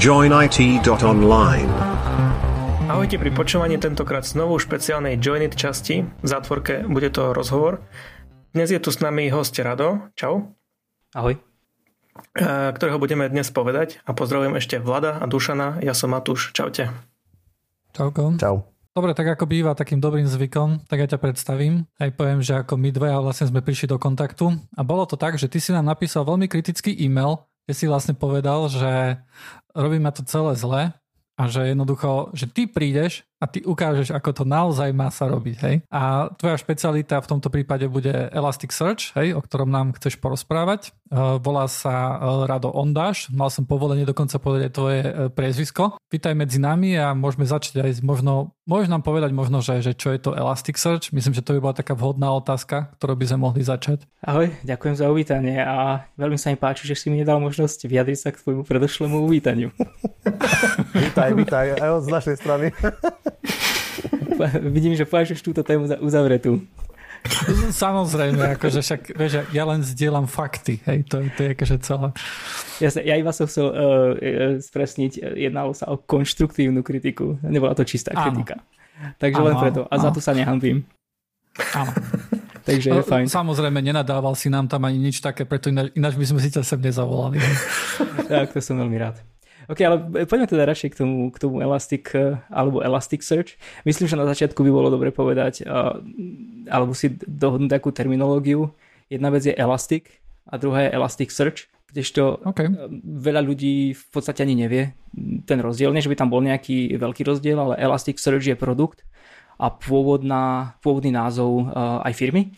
joinit.online. Ahojte pri počúvaní tentokrát znovu špeciálnej Joinit časti. V zátvorke bude to rozhovor. Dnes je tu s nami host Rado. Čau. Ahoj. Ktorého budeme dnes povedať. A pozdravujem ešte Vlada a Dušana. Ja som Matúš. Čaute. Čauko. Čau. Dobre, tak ako býva takým dobrým zvykom, tak ja ťa predstavím. Aj poviem, že ako my dvaja vlastne sme prišli do kontaktu. A bolo to tak, že ty si nám napísal veľmi kritický e-mail, kde si vlastne povedal, že robíme to celé zle a že jednoducho, že ty prídeš a ty ukážeš, ako to naozaj má sa robiť, hej. A tvoja špecialita v tomto prípade bude Elasticsearch, hej, o ktorom nám chceš porozprávať. Uh, volá sa uh, Rado Ondáš, mal som povolenie dokonca povedať tvoje uh, priezvisko. Vítaj medzi nami a môžeme začať aj možno, môžeš nám povedať možno, že, že čo je to Elasticsearch? Myslím, že to by bola taká vhodná otázka, ktorú by sme mohli začať. Ahoj, ďakujem za uvítanie a veľmi sa mi páči, že si mi nedal možnosť vyjadriť sa k tvojmu predošlému uvítaniu. vítaj, vítaj, aj od z našej strany. Vidím, že považuješ túto tému za uzavretú. Samozrejme, akože však, vieš, ja len zdieľam fakty, hej, to, to je akože celé. Jasne, ja iba som chcel uh, spresniť, jednalo sa o konštruktívnu kritiku, nebola to čistá kritika. Áno. Takže áno, len preto, a áno. za to sa nehambím. Áno. Takže je fajn. Samozrejme, nenadával si nám tam ani nič také, preto ináč, ináč by sme si ťa sem nezavolali. tak, to som veľmi rád. OK, ale poďme teda radšej k tomu, k tomu Elastic eh, alebo Elasticsearch. Myslím, že na začiatku by bolo dobre povedať uh, alebo si dohodnúť takú terminológiu. Jedna vec je Elastic a druhá je Elasticsearch, kdežto okay. Eh, veľa ľudí v podstate ani nevie ten rozdiel. Nie, že by tam bol nejaký veľký rozdiel, ale Elasticsearch je produkt a pôvodná, pôvodný názov uh, aj firmy.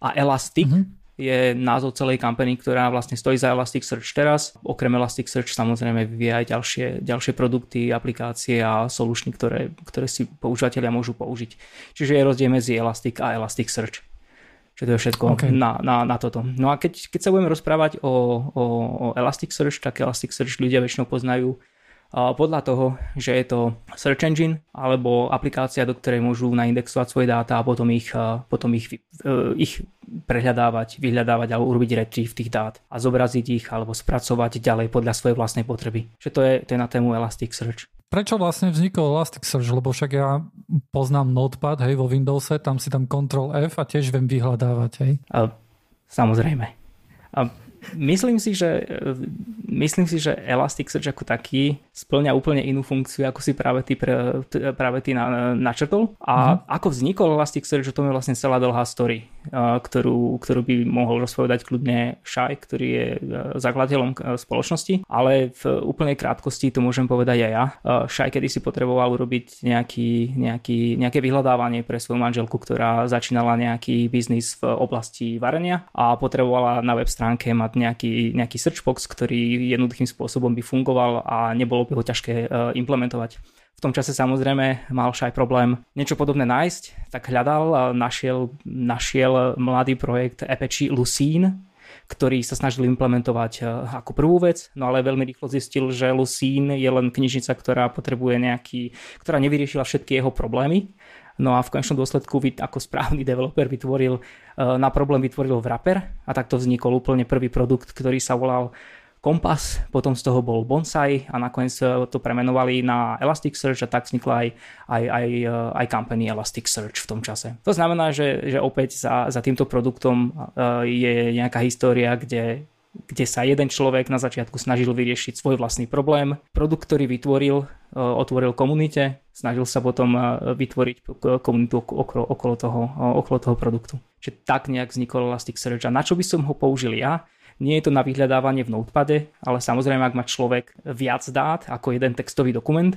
A Elastic mm-hmm je názov celej kampany, ktorá vlastne stojí za Elasticsearch teraz. Okrem Elasticsearch samozrejme vyvíja aj ďalšie, ďalšie produkty, aplikácie a solučny, ktoré, ktoré si používateľia môžu použiť. Čiže je rozdiel medzi Elastic a Elasticsearch. Čiže to je všetko okay. na, na, na toto. No a keď, keď sa budeme rozprávať o, o, o Elasticsearch, tak Elasticsearch ľudia väčšinou poznajú podľa toho, že je to search engine alebo aplikácia, do ktorej môžu naindexovať svoje dáta a potom ich, potom ich, e, ich prehľadávať, vyhľadávať alebo urobiť retrieve tých dát a zobraziť ich alebo spracovať ďalej podľa svojej vlastnej potreby. Že to je, to je na tému Elasticsearch. Prečo vlastne vznikol Elasticsearch? Lebo však ja poznám Notepad, hej, vo Windowse, tam si tam Ctrl F a tiež viem vyhľadávať, hej? A, samozrejme. A myslím si, že, myslím si, že Elasticsearch ako taký splňa úplne inú funkciu, ako si práve ty, pre, práve ty na, načrtol. A mm-hmm. ako vznikol Elasticsearch, to je vlastne celá dlhá story, ktorú, ktorú by mohol rozpovedať kľudne Shai, ktorý je e, zakladateľom e, spoločnosti, ale v úplnej krátkosti to môžem povedať aj ja. Shai kedy si potreboval urobiť nejaký, nejaký, nejaké vyhľadávanie pre svoju manželku, ktorá začínala nejaký biznis v oblasti varenia a potrebovala na web stránke mať nejaký, nejaký searchbox, ktorý jednoduchým spôsobom by fungoval a nebolo by ho ťažké e, implementovať. V tom čase samozrejme mal aj problém niečo podobné nájsť, tak hľadal a našiel, našiel mladý projekt Apache Lucene, ktorý sa snažil implementovať e, ako prvú vec, no ale veľmi rýchlo zistil, že Lucene je len knižnica, ktorá potrebuje nejaký, ktorá nevyriešila všetky jeho problémy. No a v konečnom dôsledku ako správny developer vytvoril, eh, na problém vytvoril wrapper a takto vznikol úplne prvý produkt, ktorý sa volal Kompas, potom z toho bol Bonsai a nakoniec to premenovali na Elasticsearch a tak vznikla aj, aj, aj, eh, aj company Elasticsearch v tom čase. To znamená, že, že opäť za, za týmto produktom eh, je nejaká história, kde kde sa jeden človek na začiatku snažil vyriešiť svoj vlastný problém. Produkt, ktorý vytvoril, e, otvoril komunite, snažil sa potom e, vytvoriť komunitu okolo, okolo, toho, e, okolo toho produktu. Čiže tak nejak vznikol Elasticsearch. A na čo by som ho použil ja? Nie je to na vyhľadávanie v Notepade, ale samozrejme, ak má človek viac dát ako jeden textový dokument,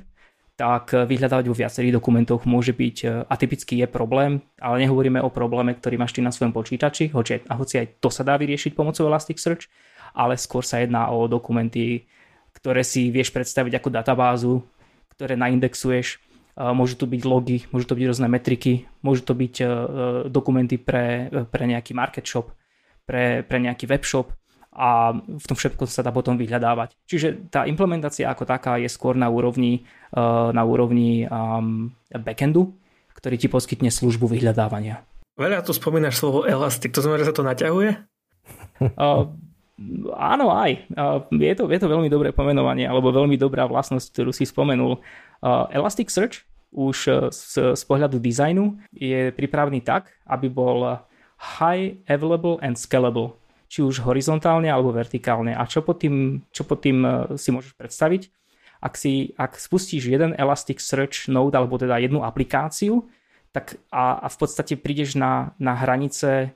tak vyhľadávať vo viacerých dokumentoch môže byť atypický je problém, ale nehovoríme o probléme, ktorý máš ty na svojom počítači, hoci, hoci aj to sa dá vyriešiť pomocou Elasticsearch, ale skôr sa jedná o dokumenty, ktoré si vieš predstaviť ako databázu, ktoré naindexuješ. Môžu to byť logy, môžu to byť rôzne metriky, môžu to byť e, dokumenty pre, pre nejaký market shop, pre, pre nejaký webshop a v tom všetko sa dá potom vyhľadávať. Čiže tá implementácia ako taká je skôr na úrovni, e, na úrovni um, backendu, ktorý ti poskytne službu vyhľadávania. Veľa tu spomínaš slovo elastic, to znamená, že sa to naťahuje? Uh, Áno, aj. Je to, je to veľmi dobré pomenovanie, alebo veľmi dobrá vlastnosť, ktorú si spomenul. Elasticsearch už z, z pohľadu dizajnu je pripravený tak, aby bol high available and scalable či už horizontálne alebo vertikálne. A čo pod tým, čo pod tým si môžeš predstaviť? Ak, si, ak spustíš jeden Elasticsearch node alebo teda jednu aplikáciu, tak a, a v podstate prídeš na, na hranice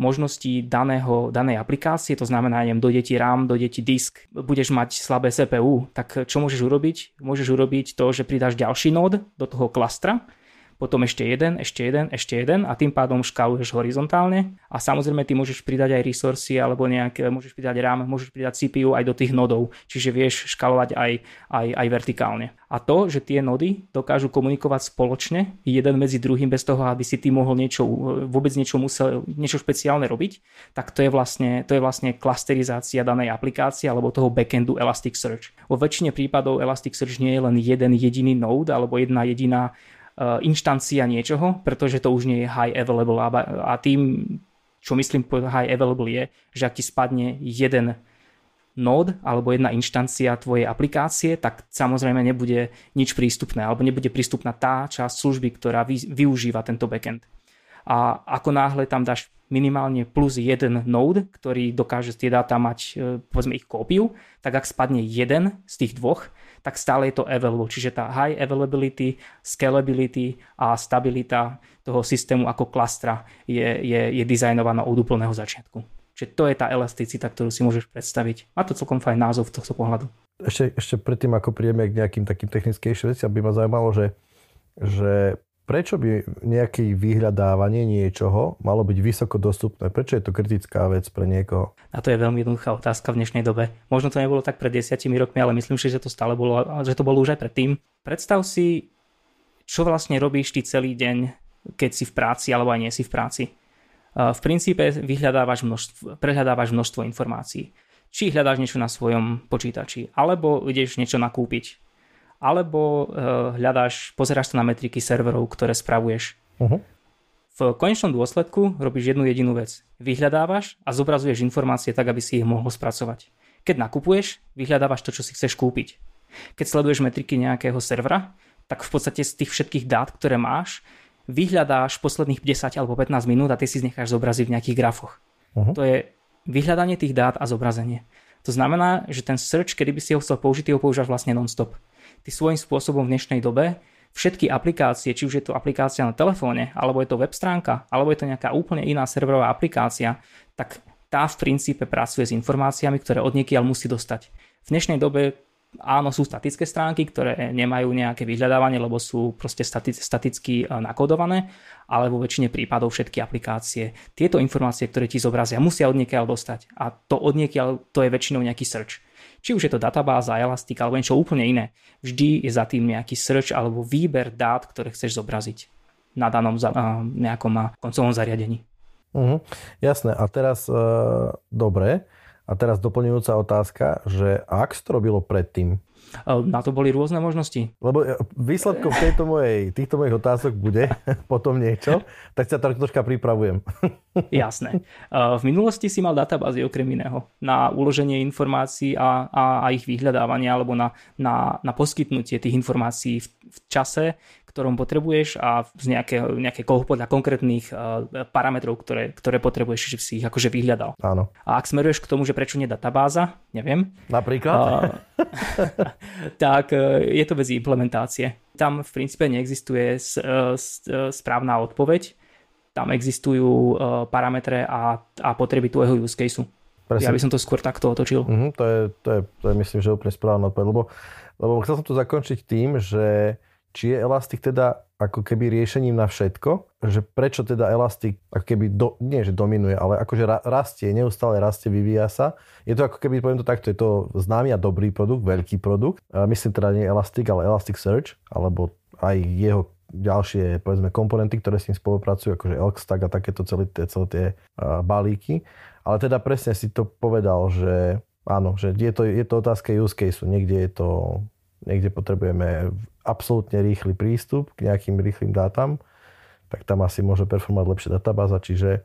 možností daného, danej aplikácie, to znamená, neviem, dojde ti RAM, dojde ti disk, budeš mať slabé CPU, tak čo môžeš urobiť? Môžeš urobiť to, že pridáš ďalší nód do toho klastra, potom ešte jeden, ešte jeden, ešte jeden a tým pádom škáluješ horizontálne a samozrejme ty môžeš pridať aj resursy alebo nejaké, môžeš pridať RAM, môžeš pridať CPU aj do tých nodov, čiže vieš škálovať aj, aj, aj vertikálne. A to, že tie nody dokážu komunikovať spoločne jeden medzi druhým bez toho, aby si ty mohol niečo, vôbec niečo musel, niečo špeciálne robiť, tak to je vlastne, to je vlastne klasterizácia danej aplikácie alebo toho backendu Elasticsearch. Vo väčšine prípadov Elasticsearch nie je len jeden jediný node alebo jedna jediná inštancia niečoho, pretože to už nie je high available a tým, čo myslím po high available je, že ak ti spadne jeden node alebo jedna inštancia tvojej aplikácie, tak samozrejme nebude nič prístupné alebo nebude prístupná tá časť služby, ktorá využíva tento backend. A ako náhle tam dáš minimálne plus jeden node, ktorý dokáže tie dáta mať, eh, povedzme ich kópiu, tak ak spadne jeden z tých dvoch, tak stále je to available. Čiže tá high availability, scalability a stabilita toho systému ako klastra je, je, je dizajnovaná od úplného začiatku. Čiže to je tá elasticita, ktorú si môžeš predstaviť. Má to celkom fajn názov v tohto pohľadu. Ešte, ešte predtým, ako príjeme k nejakým takým technickejším veciam, by ma zaujímalo, že, že prečo by nejaké vyhľadávanie niečoho malo byť vysoko dostupné? Prečo je to kritická vec pre niekoho? A to je veľmi jednoduchá otázka v dnešnej dobe. Možno to nebolo tak pred desiatimi rokmi, ale myslím si, že to stále bolo, že to bolo už aj predtým. Predstav si, čo vlastne robíš ty celý deň, keď si v práci alebo aj nie si v práci. V princípe vyhľadávaš množstvo, prehľadávaš množstvo informácií. Či hľadáš niečo na svojom počítači, alebo ideš niečo nakúpiť alebo uh, hľadáš, pozeráš sa na metriky serverov, ktoré spravuješ. Uh-huh. V konečnom dôsledku robíš jednu jedinú vec. Vyhľadávaš a zobrazuješ informácie tak, aby si ich mohol spracovať. Keď nakupuješ, vyhľadávaš to, čo si chceš kúpiť. Keď sleduješ metriky nejakého servera, tak v podstate z tých všetkých dát, ktoré máš, vyhľadáš posledných 10 alebo 15 minút a ty si necháš zobraziť v nejakých grafoch. Uh-huh. To je vyhľadanie tých dát a zobrazenie. To znamená, že ten search, kedy by si ho chcel použiť, ty ho používaš vlastne non-stop ty svojím spôsobom v dnešnej dobe všetky aplikácie, či už je to aplikácia na telefóne, alebo je to web stránka, alebo je to nejaká úplne iná serverová aplikácia, tak tá v princípe pracuje s informáciami, ktoré od niekiaľ musí dostať. V dnešnej dobe áno, sú statické stránky, ktoré nemajú nejaké vyhľadávanie, lebo sú proste staticky e, nakodované, ale vo väčšine prípadov všetky aplikácie tieto informácie, ktoré ti zobrazia, musia od niekiaľ dostať. A to od niekiaľ, to je väčšinou nejaký search. Či už je to databáza, Elastic alebo niečo úplne iné. Vždy je za tým nejaký search alebo výber dát, ktoré chceš zobraziť na danom nejakom koncovom zariadení. Uh-huh. Jasné. A teraz, uh, dobre. A teraz doplňujúca otázka, že ak to robilo predtým, na to boli rôzne možnosti. Lebo e, výsledkom tejto mojej, týchto mojich otázok bude potom niečo, tak sa to troška pripravujem. Jasné. V minulosti si mal databázy okrem iného na uloženie informácií a, a, a ich vyhľadávanie alebo na, na, na poskytnutie tých informácií v, v čase, ktorom potrebuješ a z nejaké, nejaké podľa konkrétnych uh, parametrov, ktoré, ktoré potrebuješ, že si ich akože vyhľadal. Áno. A ak smeruješ k tomu, že prečo nie databáza, neviem. Napríklad? Uh, tak uh, je to vec implementácie. Tam v princípe neexistuje s, s, uh, správna odpoveď. Tam existujú uh, parametre a, a potreby tvojho use caseu. Presne. Ja by som to skôr takto otočil. Uh-huh, to, je, to, je, to je myslím, že úplne správna odpoveď, lebo, lebo chcel som to zakončiť tým, že či je Elastic teda ako keby riešením na všetko, že prečo teda Elastic ako keby, do, nie že dominuje, ale akože rastie, neustále rastie, vyvíja sa. Je to ako keby, poviem to takto, je to známy a dobrý produkt, veľký produkt. Myslím teda nie Elastic, ale Elasticsearch, alebo aj jeho ďalšie, povedzme, komponenty, ktoré s ním spolupracujú, akože Elkstack a takéto celé tie, celé tie uh, balíky. Ale teda presne si to povedal, že áno, že je to, je to otázka use case, niekde je to niekde potrebujeme absolútne rýchly prístup k nejakým rýchlým dátam, tak tam asi môže performovať lepšia databáza, čiže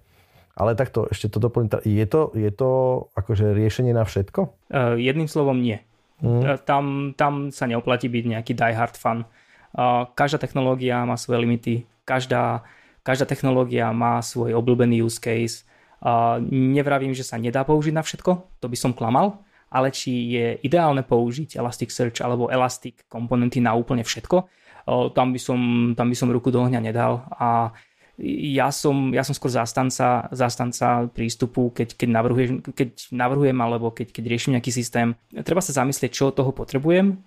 Ale takto, ešte to doplním. Je to, je to akože riešenie na všetko? Uh, jedným slovom nie. Mm. Tam, tam sa neoplatí byť nejaký diehard fan. Uh, každá technológia má svoje limity, každá, každá technológia má svoj obľúbený use case. Uh, nevravím, že sa nedá použiť na všetko, to by som klamal, ale či je ideálne použiť Elasticsearch alebo Elastic komponenty na úplne všetko, tam, by som, tam by som ruku do ohňa nedal a ja som, ja som skôr zastanca, zastanca prístupu, keď, keď, navrhujem, keď navrhujem alebo keď, keď riešim nejaký systém. Treba sa zamyslieť, čo od toho potrebujem,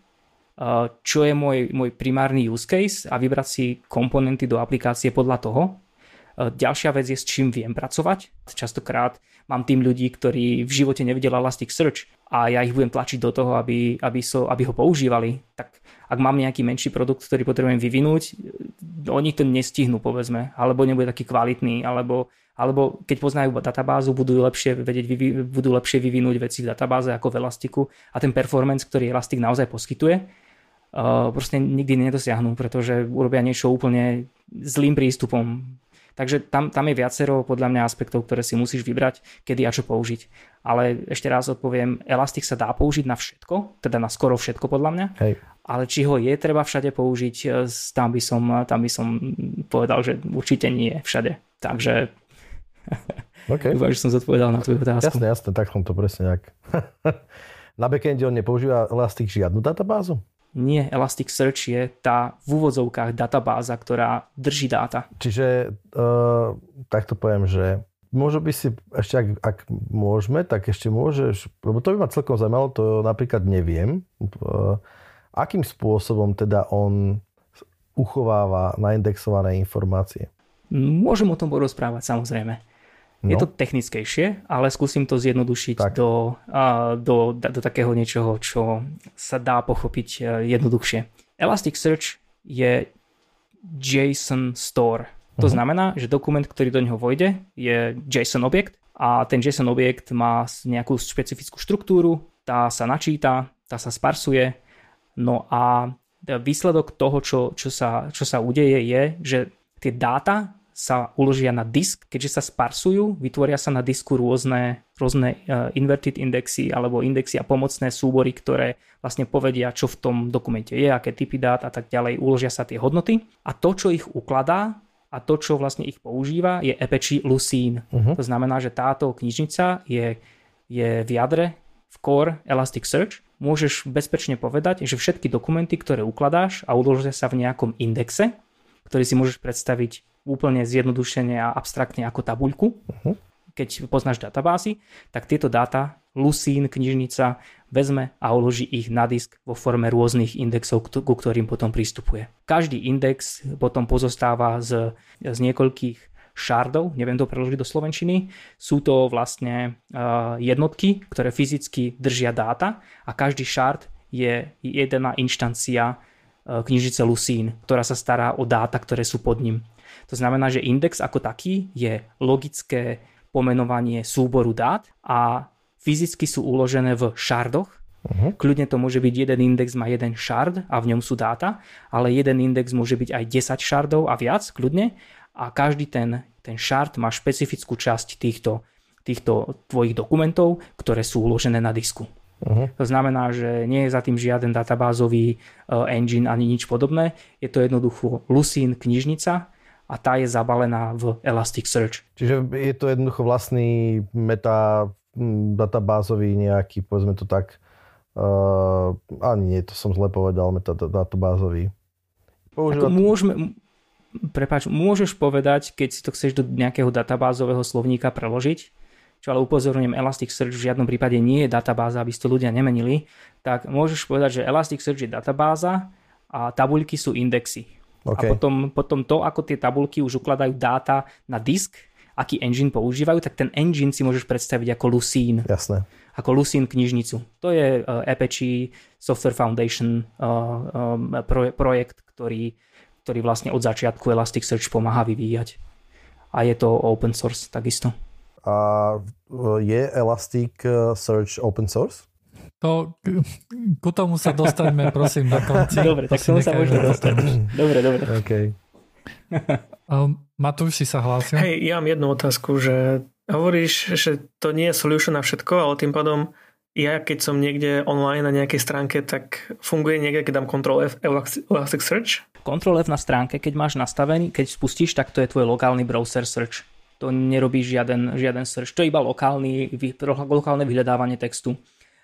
čo je môj, môj primárny use case a vybrať si komponenty do aplikácie podľa toho. Ďalšia vec je, s čím viem pracovať. Častokrát mám tým ľudí, ktorí v živote nevideli Elasticsearch a ja ich budem tlačiť do toho, aby, aby, so, aby ho používali. Tak ak mám nejaký menší produkt, ktorý potrebujem vyvinúť, oni to nestihnú, povedzme, alebo nebude taký kvalitný, alebo, alebo keď poznajú databázu, budú lepšie vedieť, budú lepšie vyvinúť veci v databáze ako v Elastiku a ten performance, ktorý Elastic naozaj poskytuje, uh, proste nikdy nedosiahnu, pretože urobia niečo úplne zlým prístupom Takže tam, tam je viacero podľa mňa aspektov, ktoré si musíš vybrať, kedy a čo použiť. Ale ešte raz odpoviem, Elastic sa dá použiť na všetko, teda na skoro všetko podľa mňa. Hej. Ale či ho je treba všade použiť, e, tam by som, tam by som povedal, že určite nie všade. Takže okay. dúfam, že som zodpovedal na tvoju otázku. Jasne, jasne, tak som to presne nejak. na backende on nepoužíva Elastic žiadnu databázu? Nie, Elasticsearch je tá v úvodzovkách databáza, ktorá drží dáta. Čiže uh, takto poviem, že možno by si, ešte ak, ak môžeme, tak ešte môžeš, lebo to by ma celkom zaujímalo, to napríklad neviem, uh, akým spôsobom teda on uchováva naindexované informácie. Môžem o tom porozprávať samozrejme. No. Je to technickejšie, ale skúsim to zjednodušiť do, uh, do, do, do takého niečoho, čo sa dá pochopiť uh, jednoduchšie. Elasticsearch je JSON store. To uh-huh. znamená, že dokument, ktorý do neho vojde, je JSON objekt a ten JSON objekt má nejakú špecifickú štruktúru, tá sa načíta, tá sa sparsuje, no a výsledok toho, čo, čo, sa, čo sa udeje, je, že tie dáta sa uložia na disk, keďže sa sparsujú, vytvoria sa na disku rôzne, rôzne uh, inverted indexy alebo indexy a pomocné súbory, ktoré vlastne povedia, čo v tom dokumente je, aké typy dát a tak ďalej, uložia sa tie hodnoty a to, čo ich ukladá a to, čo vlastne ich používa, je Apache Lucene. Uh-huh. To znamená, že táto knižnica je, je v jadre, v core Elasticsearch. Môžeš bezpečne povedať, že všetky dokumenty, ktoré ukladáš a uložia sa v nejakom indexe, ktorý si môžeš predstaviť úplne zjednodušene a abstraktne ako tabuľku. Uh-huh. Keď poznáš databázy, tak tieto dáta Lucene knižnica vezme a uloží ich na disk vo forme rôznych indexov, ku ktorým potom pristupuje. Každý index potom pozostáva z, z niekoľkých shardov, neviem to preložiť do slovenčiny, sú to vlastne uh, jednotky, ktoré fyzicky držia dáta a každý shard je jedna inštancia uh, knižnice Lucene, ktorá sa stará o dáta, ktoré sú pod ním. To znamená, že index ako taký je logické pomenovanie súboru dát a fyzicky sú uložené v šardoch. Uh-huh. Kľudne to môže byť jeden index má jeden shard a v ňom sú dáta, ale jeden index môže byť aj 10 shardov a viac, kľudne. A každý ten, ten shard má špecifickú časť týchto, týchto tvojich dokumentov, ktoré sú uložené na disku. Uh-huh. To znamená, že nie je za tým žiaden databázový uh, engine ani nič podobné. Je to jednoducho Lucene knižnica, a tá je zabalená v Elasticsearch. Čiže je to jednoducho vlastný meta databázový nejaký, povedzme to tak, uh, ani nie, to som zle povedal, metadatabázový. Používa... Ako môžeme, prepáč, môžeš povedať, keď si to chceš do nejakého databázového slovníka preložiť, čo ale upozorňujem, Elasticsearch v žiadnom prípade nie je databáza, aby si to ľudia nemenili, tak môžeš povedať, že Elasticsearch je databáza a tabuľky sú indexy. Okay. A potom, potom to, ako tie tabulky už ukladajú dáta na disk, aký engine používajú, tak ten engine si môžeš predstaviť ako Lucene. Jasné. Ako Lucene knižnicu. To je uh, Apache Software Foundation uh, um, pro, projekt, ktorý, ktorý vlastne od začiatku Elasticsearch pomáha vyvíjať. A je to open source takisto. A je Elasticsearch open source? To, ku tomu sa dostaňme, prosím, na konci. Dobre, tak tomu sa môžeme dostať. Dobre, dobre. Okay. Um, Matúš si sa hlásil? Hej, ja mám jednu otázku, že Hovoríš, že to nie je solution na všetko, ale tým pádom ja keď som niekde online na nejakej stránke, tak funguje niekde, keď dám Ctrl F Elasticsearch? Ctrl F na stránke, keď máš nastavený, keď spustíš, tak to je tvoj lokálny browser search. To nerobí žiaden, žiaden search, to je iba lokálny, lokálne vyhľadávanie textu.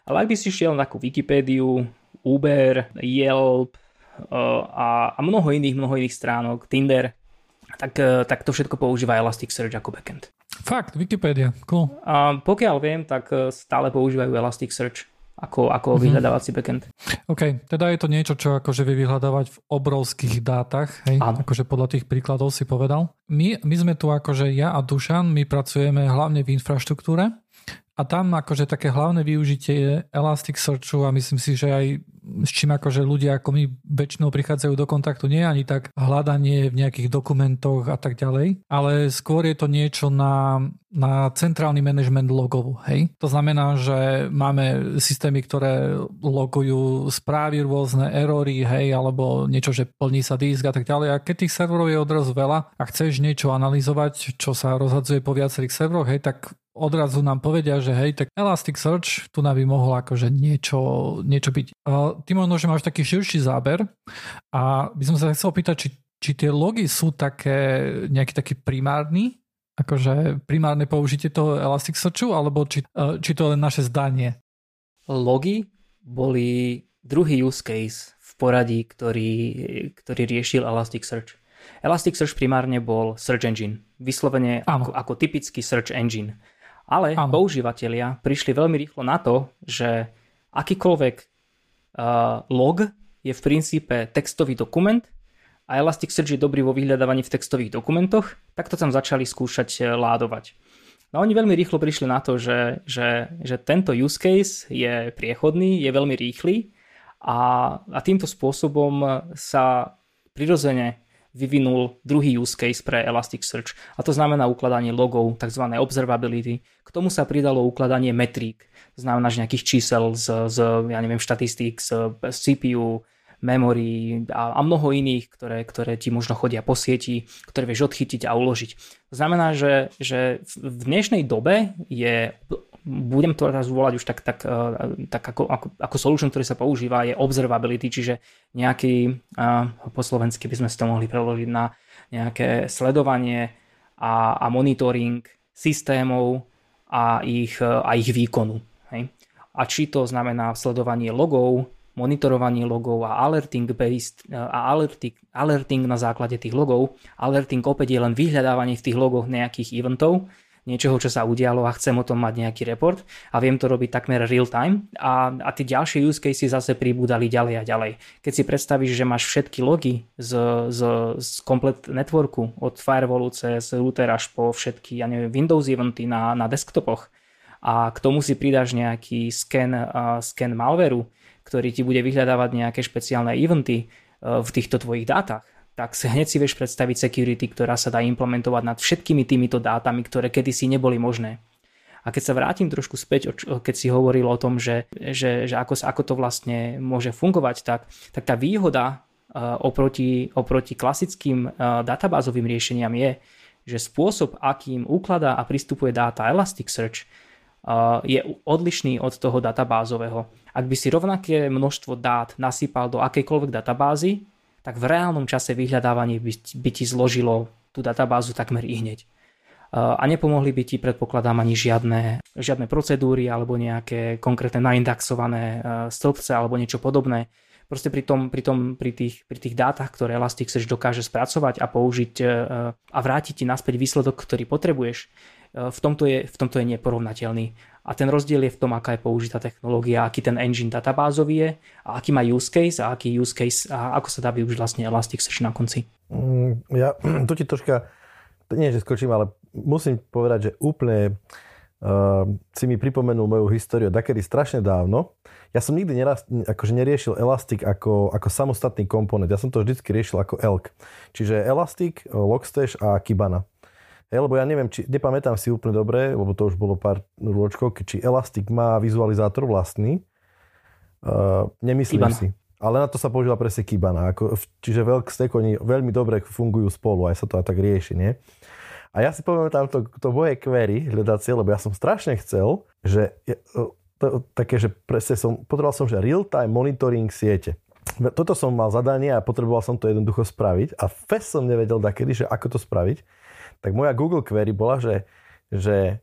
Ale ak by si šiel na Wikipédiu, Uber, Yelp uh, a, a mnoho iných, mnoho iných stránok, Tinder, tak, uh, tak to všetko používa Elasticsearch ako backend. Fakt, Wikipedia, cool. A pokiaľ viem, tak e, stále používajú Elasticsearch ako, ako mm-hmm. vyhľadávací backend. OK, teda je to niečo, čo akože vie vyhľadávať v obrovských dátach, hej? Áno. akože podľa tých príkladov si povedal. My, my sme tu akože ja a Dušan, my pracujeme hlavne v infraštruktúre a tam akože také hlavné využitie je Elasticsearchu a myslím si, že aj s čím akože ľudia ako my väčšinou prichádzajú do kontaktu, nie ani tak hľadanie v nejakých dokumentoch a tak ďalej, ale skôr je to niečo na, na centrálny management logov. Hej? To znamená, že máme systémy, ktoré logujú správy, rôzne erory, hej, alebo niečo, že plní sa disk a tak ďalej. A keď tých serverov je odrazu veľa a chceš niečo analyzovať, čo sa rozhadzuje po viacerých serveroch, hej, tak odrazu nám povedia, že hej, tak Elasticsearch tu nám by mohol akože niečo, niečo byť. Ty možno, že máš taký širší záber a by som sa chcel opýtať, či, či tie logy sú také, nejaký taký primárny, akože primárne použitie toho Elasticsearchu, alebo či, e, či to je len naše zdanie? Logy boli druhý use case v poradí, ktorý, ktorý riešil Elasticsearch. Elasticsearch primárne bol search engine, vyslovene ako, ako typický search engine. Ale ano. používateľia prišli veľmi rýchlo na to, že akýkoľvek uh, log je v princípe textový dokument a Elasticsearch je dobrý vo vyhľadávaní v textových dokumentoch, tak to tam začali skúšať uh, ládovať. No oni veľmi rýchlo prišli na to, že, že, že tento use case je priechodný, je veľmi rýchly a, a týmto spôsobom sa prirodzene vyvinul druhý use case pre Elasticsearch a to znamená ukladanie logov, tzv. observability. K tomu sa pridalo ukladanie metrík, znamená že nejakých čísel z, z ja neviem, štatistík, z, z CPU, memory a, a mnoho iných, ktoré, ktoré ti možno chodia po sieti, ktoré vieš odchytiť a uložiť. To znamená, že, že v dnešnej dobe je budem to teraz volať už tak, tak, eh, tak ako, ako, ako solution, ktorý sa používa, je observability, čiže nejaký, uh, po slovensky by sme si to mohli preložiť na nejaké sledovanie a, a monitoring systémov a ich, a ich výkonu. Hej? A či to znamená sledovanie logov, monitorovanie logov a alerting based eh, a alerting, alerting na základe tých logov. Alerting opäť je len vyhľadávanie v tých logoch nejakých eventov, niečoho, čo sa udialo a chcem o tom mať nejaký report a viem to robiť takmer real time a, a tie ďalšie use cases zase pribúdali ďalej a ďalej. Keď si predstavíš, že máš všetky logy z, z, z komplet networku od firewallu cez router až po všetky ja neviem, Windows eventy na, na desktopoch a k tomu si pridáš nejaký scan, uh, scan malwareu, ktorý ti bude vyhľadávať nejaké špeciálne eventy uh, v týchto tvojich dátach tak hneď si vieš predstaviť security, ktorá sa dá implementovať nad všetkými týmito dátami, ktoré kedysi neboli možné. A keď sa vrátim trošku späť, keď si hovoril o tom, že, že, že ako, ako to vlastne môže fungovať, tak, tak tá výhoda uh, oproti, oproti klasickým uh, databázovým riešeniam je, že spôsob, akým ukladá a pristupuje dáta Elasticsearch, je odlišný od toho databázového. Ak by si rovnaké množstvo dát nasypal do akejkoľvek databázy, tak v reálnom čase vyhľadávanie by, by ti zložilo tú databázu takmer i hneď. A nepomohli by ti, predpokladám, ani žiadne, žiadne procedúry alebo nejaké konkrétne naindexované e, stĺpce alebo niečo podobné. Proste pri, tom, pri, tom, pri, tých, pri tých dátach, ktoré Elasticsearch dokáže spracovať a použiť e, a vrátiť ti naspäť výsledok, ktorý potrebuješ, e, v tomto je, v tomto je neporovnateľný. A ten rozdiel je v tom, aká je použitá technológia, aký ten engine databázový je a aký má use case a aký use case a ako sa dá využiť vlastne Elasticsearch na konci. Mm, ja tu ti troška, nie že skočím, ale musím povedať, že úplne uh, si mi pripomenul moju históriu takedy strašne dávno. Ja som nikdy neraz, akože neriešil Elastic ako, ako samostatný komponent. Ja som to vždy riešil ako ELK. Čiže Elastic, Logstash a Kibana. Hej, lebo ja neviem, či, nepamätám si úplne dobre, lebo to už bolo pár rôčkov, či Elastic má vizualizátor vlastný. Uh, nemyslím Kibana. si. Ale na to sa používa presne Kibana. Ako, čiže veľk stack, oni veľmi dobre fungujú spolu, aj sa to aj tak rieši, nie? A ja si tam to, to moje query hľadacie, lebo ja som strašne chcel, že to, také, že presne som, potreboval som, že real-time monitoring siete. Toto som mal zadanie a potreboval som to jednoducho spraviť a fest som nevedel dakedy, že ako to spraviť. Tak moja Google query bola, že, že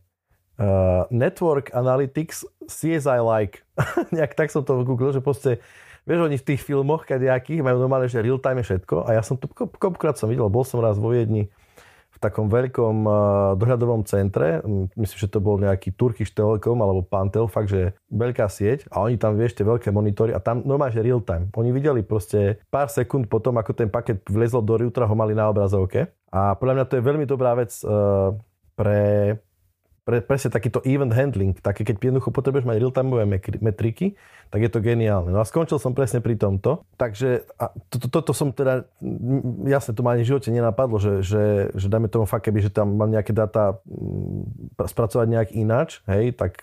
uh, Network Analytics CSI like. Nejak tak som to Google, že proste Vieš, oni v tých filmoch kadejakých majú normálne, že real time je všetko a ja som to kopkrát som videl, bol som raz vo Viedni takom veľkom uh, dohľadovom centre, myslím, že to bol nejaký Turkish Telekom alebo Pantel, fakt, že veľká sieť. A oni tam, vieš, tie veľké monitory a tam normálne, že real time. Oni videli proste pár sekúnd potom, ako ten paket vlezol do routra, ho mali na obrazovke. A podľa mňa to je veľmi dobrá vec uh, pre pre, presne takýto event handling, také keď jednoducho potrebuješ mať real-timeové metriky, tak je to geniálne. No a skončil som presne pri tomto, takže a to, to, toto som teda, jasne, to ma ani v živote nenapadlo, že, že, že dajme tomu fakt, keby, že tam mám nejaké dáta spracovať nejak ináč, hej, tak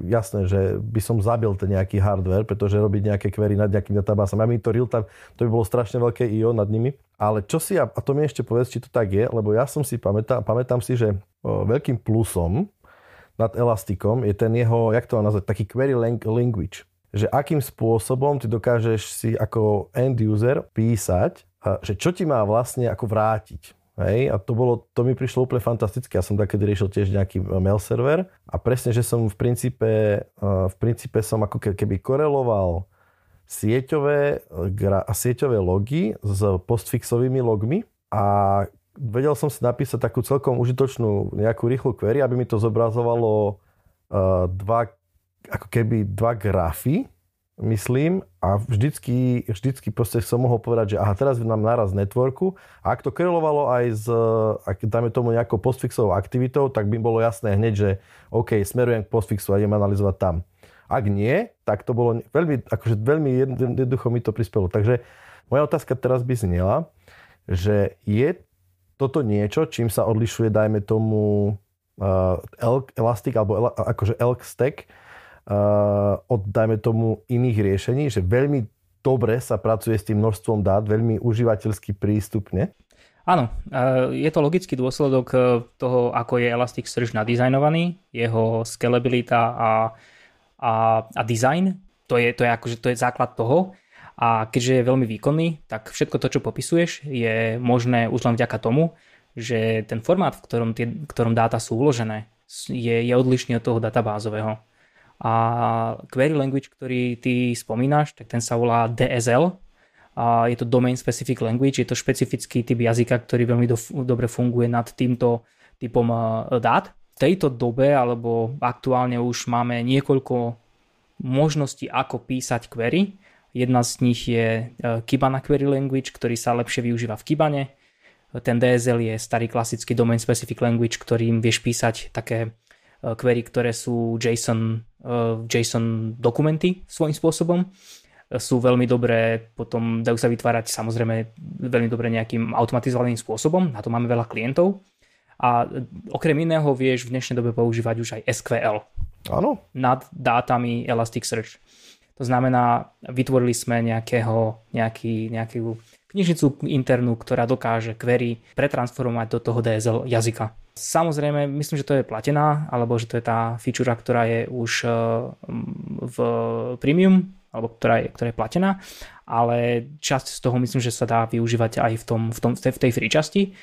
jasné, že by som zabil ten nejaký hardware, pretože robiť nejaké query nad nejakým databásom. A mi to real-time, to by bolo strašne veľké IO nad nimi. Ale čo si, a to mi ešte povedz, či to tak je, lebo ja som si pamätám, pamätám si, že veľkým plusom nad Elastikom je ten jeho, jak to mám nazvať, taký query language. Že akým spôsobom ty dokážeš si ako end user písať, že čo ti má vlastne ako vrátiť. Hej, a to, bolo, to mi prišlo úplne fantastické. Ja som takedy riešil tiež nejaký mail server a presne, že som v princípe, v princípe som ako keby koreloval sieťové, a sieťové logy s postfixovými logmi a vedel som si napísať takú celkom užitočnú nejakú rýchlu query, aby mi to zobrazovalo uh, dva, ako keby dva grafy, myslím, a vždycky, vždycky proste som mohol povedať, že aha, teraz nám naraz networku a ak to korelovalo aj s, ak dáme tomu nejakou postfixovou aktivitou, tak by bolo jasné hneď, že OK, smerujem k postfixu a idem analyzovať tam. Ak nie, tak to bolo veľmi, akože veľmi jednoducho mi to prispelo. Takže moja otázka teraz by znela, že je toto niečo, čím sa odlišuje, dajme tomu, uh, Elk Elastic alebo el, akože Elk Stack uh, od, dajme tomu, iných riešení, že veľmi dobre sa pracuje s tým množstvom dát, veľmi užívateľsky prístupne. Áno, uh, je to logický dôsledok uh, toho, ako je Elasticsearch nadizajnovaný, jeho scalabilita a, a, a design, to je, to je akože to je základ toho. A keďže je veľmi výkonný, tak všetko to, čo popisuješ, je možné už len vďaka tomu, že ten formát, v ktorom, tie, v ktorom dáta sú uložené, je, je odlišný od toho databázového. A query language, ktorý ty spomínaš, tak ten sa volá DSL. A je to Domain Specific Language, je to špecifický typ jazyka, ktorý veľmi do, dobre funguje nad týmto typom dát. Tejto dobe, alebo aktuálne už máme niekoľko možností, ako písať query Jedna z nich je e, Kibana Query Language, ktorý sa lepšie využíva v Kibane. Ten DSL je starý klasický Domain Specific Language, ktorým vieš písať také e, query, ktoré sú JSON, e, JSON dokumenty svojím spôsobom. Sú veľmi dobré, potom dajú sa vytvárať samozrejme veľmi dobre nejakým automatizovaným spôsobom, na to máme veľa klientov. A okrem iného vieš v dnešnej dobe používať už aj SQL. Áno. Nad dátami Elasticsearch. To znamená, vytvorili sme nejakého, nejaký, nejakú knižnicu internú, ktorá dokáže query pretransformovať do toho DSL jazyka. Samozrejme, myslím, že to je platená, alebo že to je tá feature, ktorá je už eh, v premium, alebo ktorá je, ktorá je platená, ale časť z toho myslím, že sa dá využívať aj v, tom, v, tom, v tej free časti.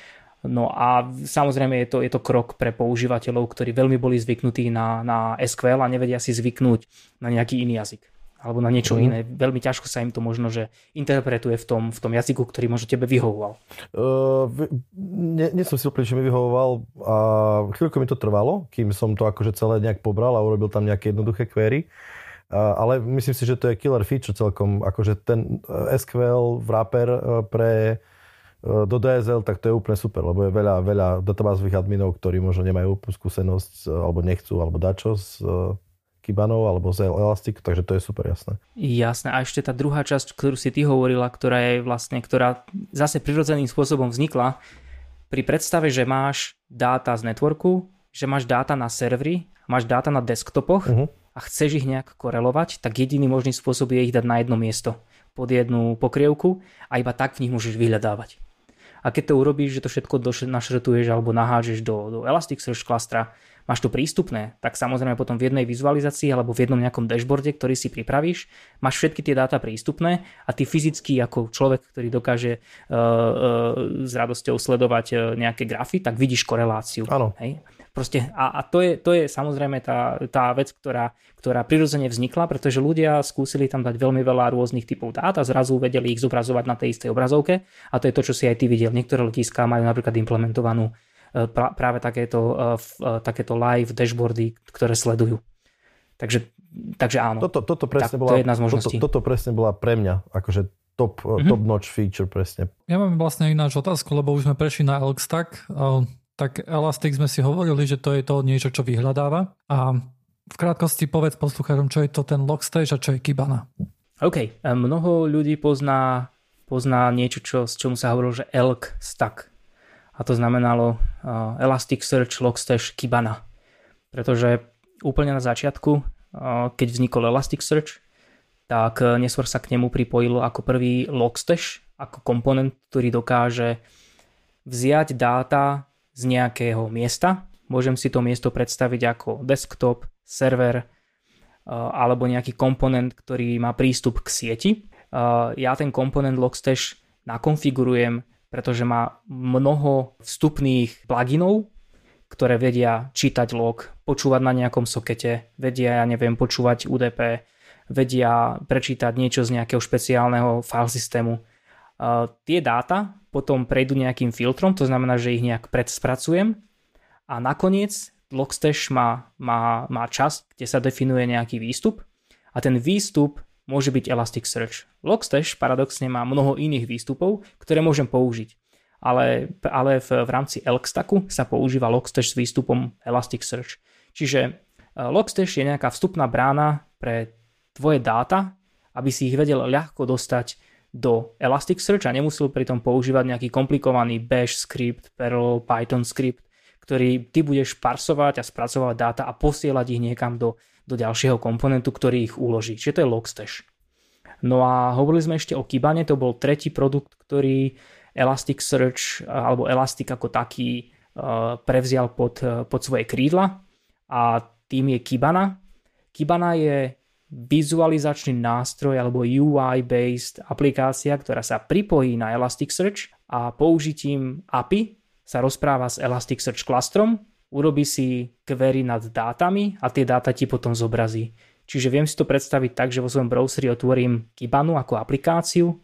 No a samozrejme je to, je to krok pre používateľov, ktorí veľmi boli zvyknutí na, na SQL a nevedia si zvyknúť na nejaký iný jazyk alebo na niečo mm. iné. Veľmi ťažko sa im to možno, že interpretuje v tom, v tom jazyku, ktorý možno tebe vyhovoval. Uh, nie, nie som si úplne, že mi vyhovoval a chvíľko mi to trvalo, kým som to akože celé nejak pobral a urobil tam nejaké jednoduché query. Uh, ale myslím si, že to je killer feature celkom, akože ten e, SQL wrapper uh, pre uh, do DSL, tak to je úplne super, lebo je veľa, veľa databázových adminov, ktorí možno nemajú skúsenosť, alebo nechcú, alebo dačo s Kibanov alebo z Elastic, takže to je super jasné. Jasné. A ešte tá druhá časť, ktorú si ty hovorila, ktorá je vlastne, ktorá zase prirodzeným spôsobom vznikla, pri predstave, že máš dáta z networku, že máš dáta na servery, máš dáta na desktopoch uh-huh. a chceš ich nejak korelovať, tak jediný možný spôsob je ich dať na jedno miesto pod jednu pokrievku a iba tak v nich môžeš vyhľadávať. A keď to urobíš, že to všetko našretuješ alebo nahážeš do, do Elasticsearch klastra, máš to prístupné, tak samozrejme potom v jednej vizualizácii alebo v jednom nejakom dashboarde, ktorý si pripravíš, máš všetky tie dáta prístupné a ty fyzicky ako človek, ktorý dokáže uh, uh, s radosťou sledovať uh, nejaké grafy, tak vidíš koreláciu. Áno. Hej? Proste, a, a to, je, to je samozrejme tá, tá vec, ktorá, ktorá prirodzene vznikla, pretože ľudia skúsili tam dať veľmi veľa rôznych typov dát a zrazu vedeli ich zobrazovať na tej istej obrazovke a to je to, čo si aj ty videl. Niektoré letiská majú napríklad implementovanú e, práve takéto, e, e, takéto live dashboardy, ktoré sledujú. Takže, takže áno. Toto, toto presne tak, bola, to je jedna z možností. Toto, toto presne bola pre mňa, akože top, mm-hmm. top notch feature presne. Ja mám vlastne ináč otázku, lebo už sme prešli na Elk Stack tak Elastic sme si hovorili, že to je to niečo, čo vyhľadáva. A v krátkosti povedz poslucháčom, čo je to ten Logstage a čo je Kibana. OK, mnoho ľudí pozná, pozná niečo, čo, z čomu sa hovorilo, že Elk Stack. A to znamenalo uh, Elasticsearch, Logstash, Kibana. Pretože úplne na začiatku, uh, keď vznikol Elasticsearch, tak uh, neskôr sa k nemu pripojilo ako prvý Logstash, ako komponent, ktorý dokáže vziať dáta z nejakého miesta. Môžem si to miesto predstaviť ako desktop, server eh, alebo nejaký komponent, ktorý má prístup k sieti. Eh, ja ten komponent Logstash nakonfigurujem, pretože má mnoho vstupných pluginov, ktoré vedia čítať log, počúvať na nejakom sokete, vedia, ja neviem, počúvať UDP, vedia prečítať niečo z nejakého špeciálneho file systému. Uh, tie dáta potom prejdú nejakým filtrom, to znamená, že ich nejak predspracujem a nakoniec Logstash má, má, má čas, kde sa definuje nejaký výstup a ten výstup môže byť Elasticsearch. Logstash paradoxne má mnoho iných výstupov, ktoré môžem použiť. Ale, ale v, v rámci Elkstacku sa používa Logstash s výstupom Elasticsearch. Čiže e, Logstash je nejaká vstupná brána pre tvoje dáta, aby si ich vedel ľahko dostať do Elasticsearch a nemusel pritom používať nejaký komplikovaný bash script, Perl, Python script, ktorý ty budeš parsovať a spracovať dáta a posielať ich niekam do, do ďalšieho komponentu, ktorý ich uloží. Čiže to je Logstash. No a hovorili sme ešte o Kibane, to bol tretí produkt, ktorý Elasticsearch alebo Elastic ako taký uh, prevzial pod, uh, pod svoje krídla a tým je Kibana. Kibana je vizualizačný nástroj alebo UI-based aplikácia, ktorá sa pripojí na Elasticsearch a použitím API sa rozpráva s Elasticsearch klastrom, urobí si query nad dátami a tie dáta ti potom zobrazí. Čiže viem si to predstaviť tak, že vo svojom browseri otvorím Kibanu ako aplikáciu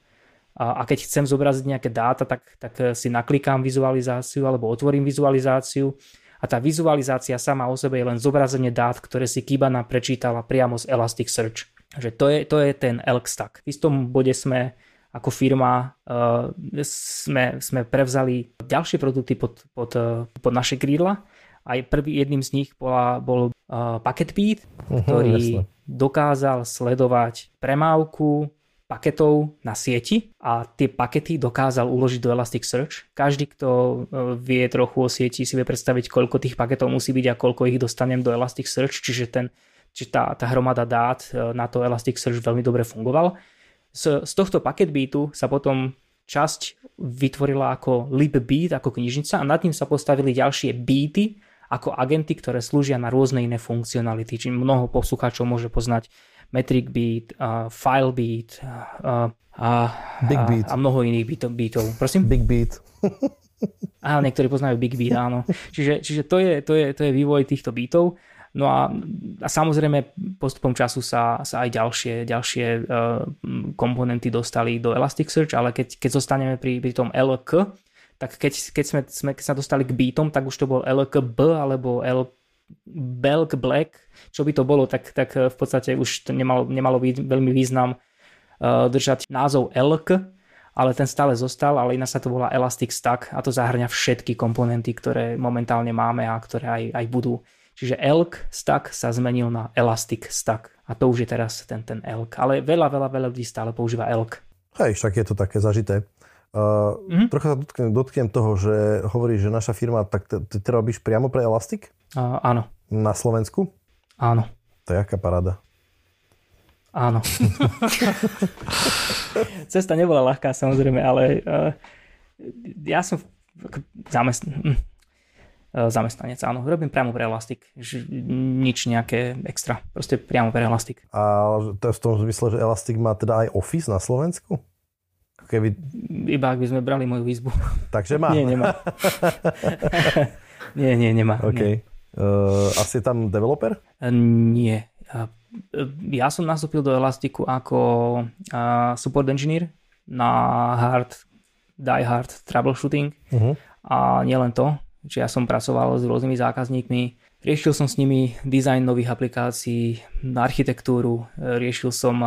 a, keď chcem zobraziť nejaké dáta, tak, tak si naklikám vizualizáciu alebo otvorím vizualizáciu a tá vizualizácia sama o sebe je len zobrazenie dát, ktoré si Kibana prečítala priamo z Elasticsearch. Že to je, to je ten Elk stack. V istom bode sme ako firma uh, sme, sme prevzali ďalšie produkty pod, pod, uh, pod naše krídla. Aj prvý jedným z nich bola, bol uh, Packetbeat, uh-huh, ktorý jasne. dokázal sledovať premávku, paketov na sieti a tie pakety dokázal uložiť do Elasticsearch. Každý, kto e, vie trochu o sieti, si vie predstaviť, koľko tých paketov musí byť a koľko ich dostanem do Elasticsearch, čiže ten, či tá, tá hromada dát e, na to Elasticsearch veľmi dobre fungoval. Z, z tohto paketbeatu sa potom časť vytvorila ako libbeat, ako knižnica a nad ním sa postavili ďalšie beaty, ako agenty, ktoré slúžia na rôzne iné funkcionality. Čiže mnoho poslucháčov môže poznať Metric Beat, uh, File Beat uh, a, Big Beat. a, a mnoho iných beatov. beatov. Prosím? Big Beat. Á, niektorí poznajú Big Beat, áno. Čiže, čiže to, je, to, je, to je vývoj týchto beatov. No a, a samozrejme postupom času sa, sa aj ďalšie, ďalšie uh, komponenty dostali do Elasticsearch, ale keď, keď zostaneme pri, pri tom LK, tak keď, keď, sme, sme, keď sa dostali k beatom, tak už to bol LKB alebo L, Belk Black, čo by to bolo, tak, tak v podstate už to nemalo, nemalo byť veľmi význam uh, držať názov Elk, ale ten stále zostal, ale iná sa to volá Elastic Stack a to zahrňa všetky komponenty, ktoré momentálne máme a ktoré aj, aj budú. Čiže Elk Stack sa zmenil na Elastic Stack a to už je teraz ten, ten Elk. Ale veľa, veľa, veľa ľudí stále používa Elk. Hej, však je to také zažité. Uh, mm-hmm. Trocha sa dotknem, dotknem toho, že hovoríš, že naša firma, tak ty, ty robíš priamo pre Elastic? Uh, áno. Na Slovensku? Áno. To je aká paráda. Áno. Cesta nebola ľahká samozrejme, ale uh, ja som zamest... Hm, zamestnanec, áno. Robím priamo pre Elastic. Nič nejaké extra. Proste priamo pre Elastic. A to je v tom zmysle, že Elastic má teda aj Office na Slovensku? Keby... Iba ak by sme brali moju výzbu. Takže má. Nie, nemá. nie, nie, nemá. OK. Nie. Uh, asi je tam developer? Uh, nie. Uh, ja som nastúpil do Elastiku ako support engineer na hard, die hard troubleshooting. Uh-huh. A nielen to, že ja som pracoval s rôznymi zákazníkmi, riešil som s nimi dizajn nových aplikácií, architektúru, riešil som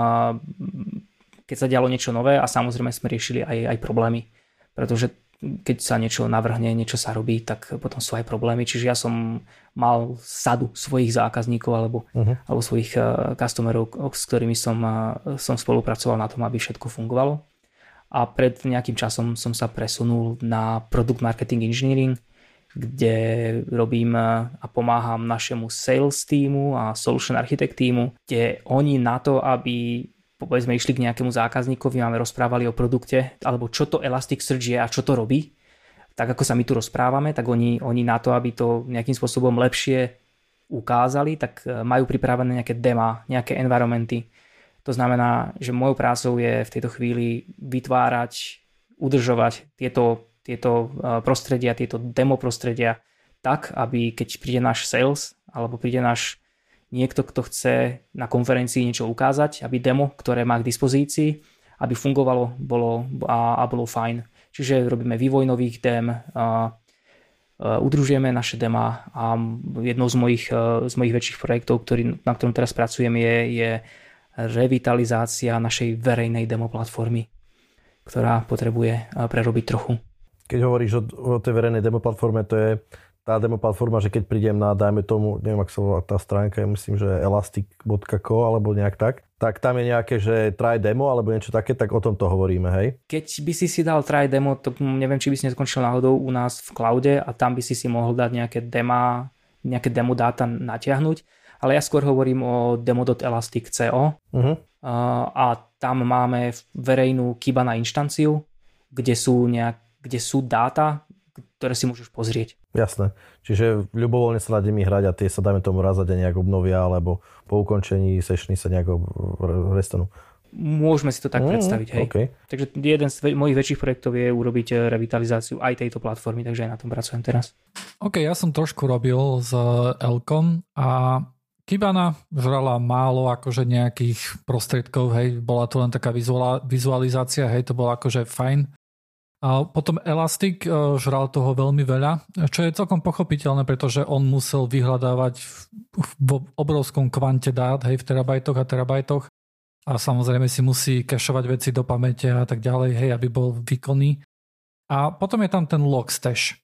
keď sa dialo niečo nové a samozrejme sme riešili aj, aj problémy, pretože keď sa niečo navrhne, niečo sa robí, tak potom sú aj problémy. Čiže ja som mal sadu svojich zákazníkov alebo, uh-huh. alebo svojich uh, customerov, s ktorými som, uh, som spolupracoval na tom, aby všetko fungovalo. A pred nejakým časom som sa presunul na Product Marketing Engineering, kde robím uh, a pomáham našemu sales týmu a solution architect týmu, kde oni na to, aby povedzme išli k nejakému zákazníkovi, máme rozprávali o produkte, alebo čo to Elasticsearch je a čo to robí, tak ako sa my tu rozprávame, tak oni, oni na to, aby to nejakým spôsobom lepšie ukázali, tak e, majú pripravené nejaké dema, nejaké environmenty. To znamená, že mojou prácou je v tejto chvíli vytvárať, udržovať tieto, tieto e, prostredia, tieto demo prostredia tak, aby keď príde náš sales alebo príde náš niekto, kto chce na konferencii niečo ukázať, aby demo, ktoré má k dispozícii, aby fungovalo bolo, a, a bolo fajn. Čiže robíme vývoj nových dem, a, a udružujeme naše dema a jednou z mojich, z mojich väčších projektov, ktorý, na ktorom teraz pracujem, je, je revitalizácia našej verejnej demo platformy, ktorá potrebuje prerobiť trochu. Keď hovoríš o, o tej verejnej demo platforme, to je tá demo platforma, že keď prídem na, dajme tomu, neviem, ak sa volá tá stránka, ja myslím, že elastic.co alebo nejak tak, tak tam je nejaké, že try demo alebo niečo také, tak o tom to hovoríme, hej? Keď by si si dal try demo, to neviem, či by si neskončil náhodou u nás v cloude a tam by si si mohol dať nejaké dema, nejaké demo dáta natiahnuť, ale ja skôr hovorím o demo.elastic.co uh-huh. a tam máme verejnú Kibana inštanciu, kde sú, nejak, kde sú dáta, ktoré si môžeš pozrieť. Jasné. Čiže ľubovoľne sa nad nimi hrať a tie sa dajme tomu raz za deň nejak obnovia alebo po ukončení sešny sa nejako restanú. Môžeme si to tak mm, predstaviť, hej. Okay. Takže jeden z mojich väčších projektov je urobiť eh, revitalizáciu aj tejto platformy, takže aj na tom pracujem teraz. OK, ja som trošku robil s Elkom a Kibana žrala málo akože nejakých prostriedkov, hej, bola to len taká vizualizácia, hej, to bolo akože fajn, a potom Elastic e, žral toho veľmi veľa, čo je celkom pochopiteľné, pretože on musel vyhľadávať v obrovskom kvante dát, hej, v terabajtoch a terabajtoch a samozrejme si musí kešovať veci do pamäte a tak ďalej, hej, aby bol výkonný. A potom je tam ten Logstash.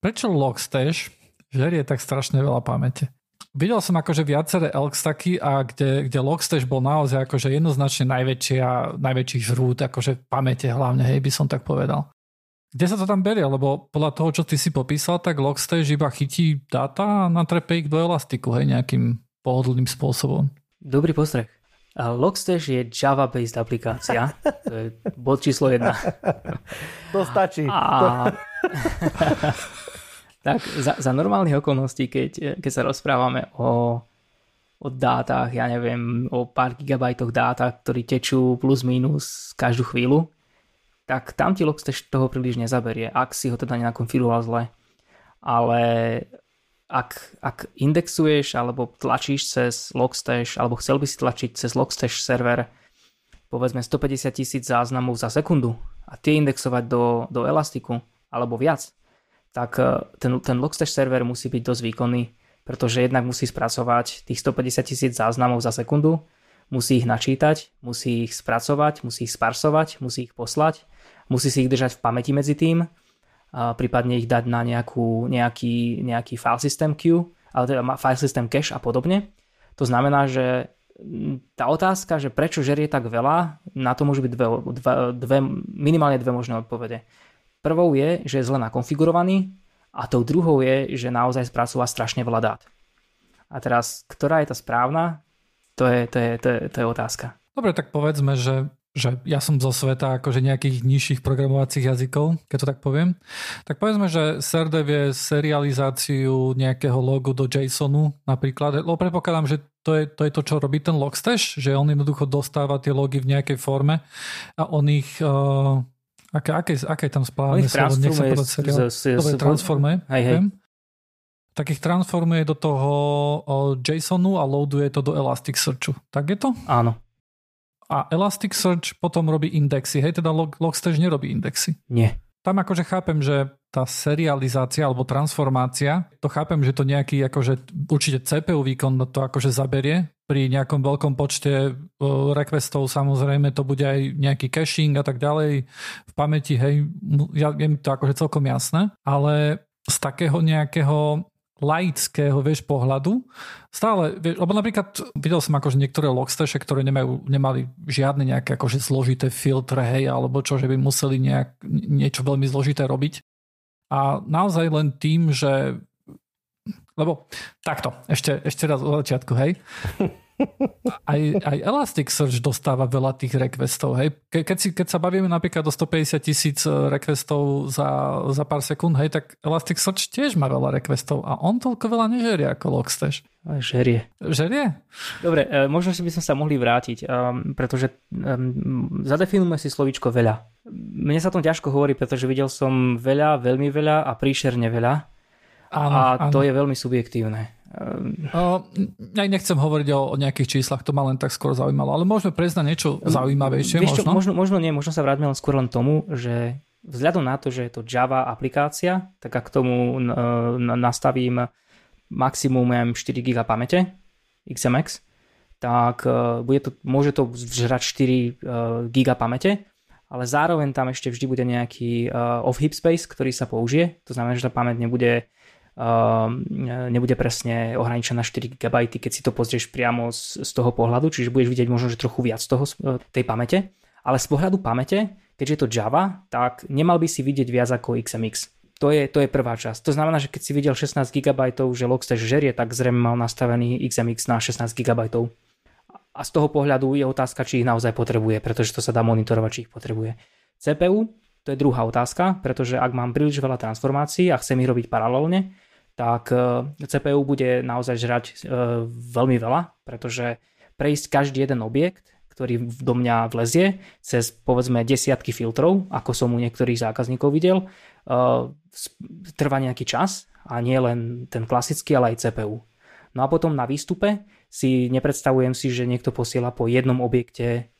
Prečo Logstash žerie tak strašne veľa pamäte? Videl som akože viaceré Elkstaky a kde, kde Logstash bol naozaj akože jednoznačne najväčší a najväčší žrút, akože pamäte hlavne, hej, by som tak povedal. Kde sa to tam berie? Lebo podľa toho, čo ty si popísal, tak Logstash iba chytí dáta a natrepe ich do elastiku, hej, nejakým pohodlným spôsobom. Dobrý postreh. Logstash je Java-based aplikácia. To je bod číslo jedna. To stačí. A... Tak za, za normálnych okolností, keď, keď sa rozprávame o, o dátach, ja neviem, o pár gigabajtoch dáta, ktorí tečú plus minus každú chvíľu, tak tam ti Logstash toho príliš nezaberie, ak si ho teda nenakonfiguroval zle. Ale ak, ak indexuješ alebo tlačíš cez Logstash, alebo chcel by si tlačiť cez Logstash server povedzme 150 tisíc záznamov za sekundu a tie indexovať do, do Elastiku alebo viac, tak e, ten, ten Logstash server musí byť dosť výkonný, pretože jednak musí spracovať tých 150 tisíc záznamov za sekundu, musí ich načítať, musí ich spracovať, musí ich sparsovať, musí ich poslať, musí si ich držať v pamäti medzi tým, a prípadne ich dať na nejakú, nejaký, nejaký file system queue, ale teda file system cache a podobne. To znamená, že tá otázka, že prečo žerie tak veľa, na to môžu byť dve, dve, dve minimálne dve možné odpovede. Prvou je, že je zle nakonfigurovaný a tou druhou je, že naozaj spracúva strašne veľa dát. A teraz, ktorá je tá správna, to je, to je, to je, to je otázka. Dobre, tak povedzme, že že ja som zo sveta akože nejakých nižších programovacích jazykov, keď to tak poviem, tak povedzme, že Serdev je serializáciu nejakého logu do JSONu napríklad, lebo predpokladám, že to je, to je to, čo robí ten logstash, že on jednoducho dostáva tie logy v nejakej forme a on ich uh, aké, aké, aké tam správne slovo, nech sa povedať seriál. Dobre, transformuje. Hej, hej. Tak ich transformuje do toho JSONu a loaduje to do Elasticsearchu. Tak je to? Áno a Elasticsearch potom robí indexy. Hej, teda Log, Logstash nerobí indexy. Nie. Tam akože chápem, že tá serializácia alebo transformácia, to chápem, že to nejaký akože určite CPU výkon to akože zaberie. Pri nejakom veľkom počte requestov samozrejme to bude aj nejaký caching a tak ďalej v pamäti, hej, ja, mi to akože celkom jasné, ale z takého nejakého laického, vieš, pohľadu. Stále, vieš, lebo napríklad videl som akože niektoré logstaše, ktoré nemajú, nemali žiadne nejaké akože zložité filtre, hej, alebo čo, že by museli nejak, niečo veľmi zložité robiť. A naozaj len tým, že lebo takto, ešte, ešte raz od začiatku, hej. aj, aj Elasticsearch dostáva veľa tých requestov. Hej. Ke, keď, si, keď sa bavíme napríklad o 150 tisíc e, requestov za, za pár sekúnd, hej, tak Elasticsearch tiež má veľa requestov a on toľko veľa nežerie ako Logstash. Žerie. Žerie? Dobre, e, možno si by sme sa mohli vrátiť, um, pretože um, zadefinujme si slovíčko veľa. Mne sa tom ťažko hovorí, pretože videl som veľa, veľmi veľa a príšerne veľa. Áno, a áno. to je veľmi subjektívne. Uh, ja nechcem hovoriť o, o nejakých číslach, to ma len tak skôr zaujímalo, ale môžeme prejsť na niečo zaujímavejšie. Vieš čo, možno? možno? Možno nie, možno sa vráťme len skôr len tomu, že vzhľadom na to, že je to Java aplikácia, tak ak k tomu nastavím maximum 4 GB pamäte, XMX, tak e, bude to, môže to žrať 4 e, GB pamäte, ale zároveň tam ešte vždy bude nejaký e, off-heap space, ktorý sa použije. To znamená, že tá pamäť nebude Ehm, nebude presne ohraničená 4 GB, keď si to pozrieš priamo z, z toho pohľadu, čiže budeš vidieť možno, že trochu viac toho, e, tej pamäte. Ale z pohľadu pamäte, keďže je to Java, tak nemal by si vidieť viac ako XMX. To je, to je prvá časť. To znamená, že keď si videl 16 GB, že Logstash žerie, tak zrejme mal nastavený XMX na 16 GB. A z toho pohľadu je otázka, či ich naozaj potrebuje, pretože to sa dá monitorovať, či ich potrebuje. CPU, to je druhá otázka, pretože ak mám príliš veľa transformácií a chcem ich robiť paralelne, tak e, CPU bude naozaj žrať e, veľmi veľa, pretože prejsť každý jeden objekt, ktorý do mňa vlezie, cez povedzme desiatky filtrov, ako som u niektorých zákazníkov videl, e, trvá nejaký čas a nie len ten klasický, ale aj CPU. No a potom na výstupe si nepredstavujem si, že niekto posiela po jednom objekte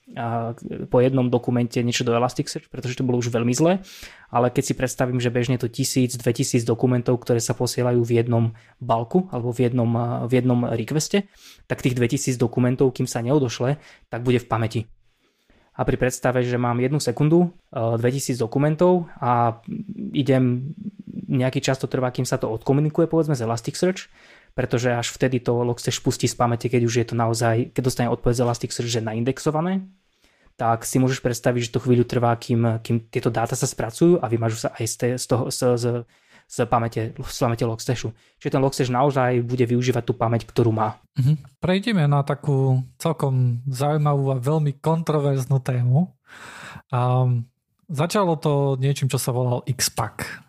po jednom dokumente niečo do Elasticsearch, pretože to bolo už veľmi zlé, ale keď si predstavím, že bežne to 1000, 2000 dokumentov, ktoré sa posielajú v jednom balku alebo v jednom, v jednom requeste, tak tých 2000 dokumentov, kým sa neodošle, tak bude v pamäti. A pri predstave, že mám jednu sekundu, 2000 dokumentov a idem nejaký čas to trvá, kým sa to odkomunikuje povedzme z Elasticsearch, pretože až vtedy to Logstash pustí z pamäte, keď už je to naozaj, keď dostane odpoveď z Elasticsearch, že naindexované, tak si môžeš predstaviť, že to chvíľu trvá, kým, kým tieto dáta sa spracujú a vymažú sa aj z, z, toho, z, z, z pamäte, z pamäte Logstashu. Čiže ten Logstash naozaj bude využívať tú pamäť, ktorú má. Mhm. Prejdeme na takú celkom zaujímavú a veľmi kontroverznú tému. Um, začalo to niečím, čo sa volal XPack.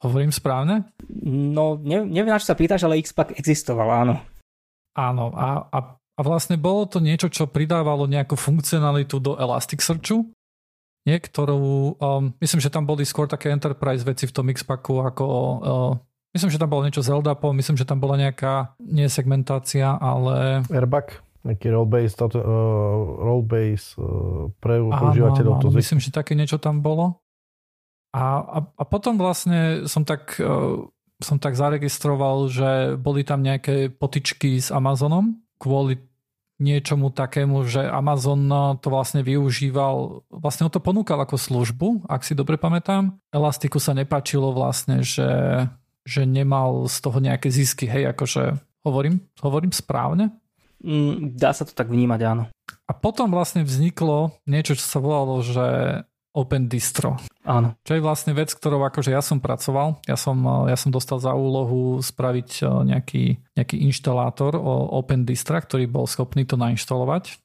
Hovorím správne? No, ne, neviem, na čo sa pýtaš, ale Xpack existoval, áno. Áno, a, a, a vlastne bolo to niečo, čo pridávalo nejakú funkcionalitu do Elasticsearchu, nie, ktorú, um, myslím, že tam boli skôr také enterprise veci v tom Xpacku, ako uh, myslím, že tam bolo niečo z LDAPom, myslím, že tam bola nejaká, nie segmentácia, ale... Airbag? Nejaký role-based, uh, role-based uh, pre používateľov. Áno, áno, myslím, že také niečo tam bolo. A, a, a potom vlastne som tak, uh, som tak zaregistroval, že boli tam nejaké potičky s Amazonom kvôli niečomu takému, že Amazon to vlastne využíval, vlastne ho to ponúkal ako službu, ak si dobre pamätám. Elastiku sa nepačilo vlastne, že, že nemal z toho nejaké zisky, hej, akože hovorím, hovorím správne? Mm, dá sa to tak vnímať, áno. A potom vlastne vzniklo niečo, čo sa volalo, že Open Distro. Áno. Čo je vlastne vec, ktorou akože ja som pracoval. Ja som, ja som dostal za úlohu spraviť nejaký, nejaký inštalátor o Open Distra, ktorý bol schopný to nainštalovať.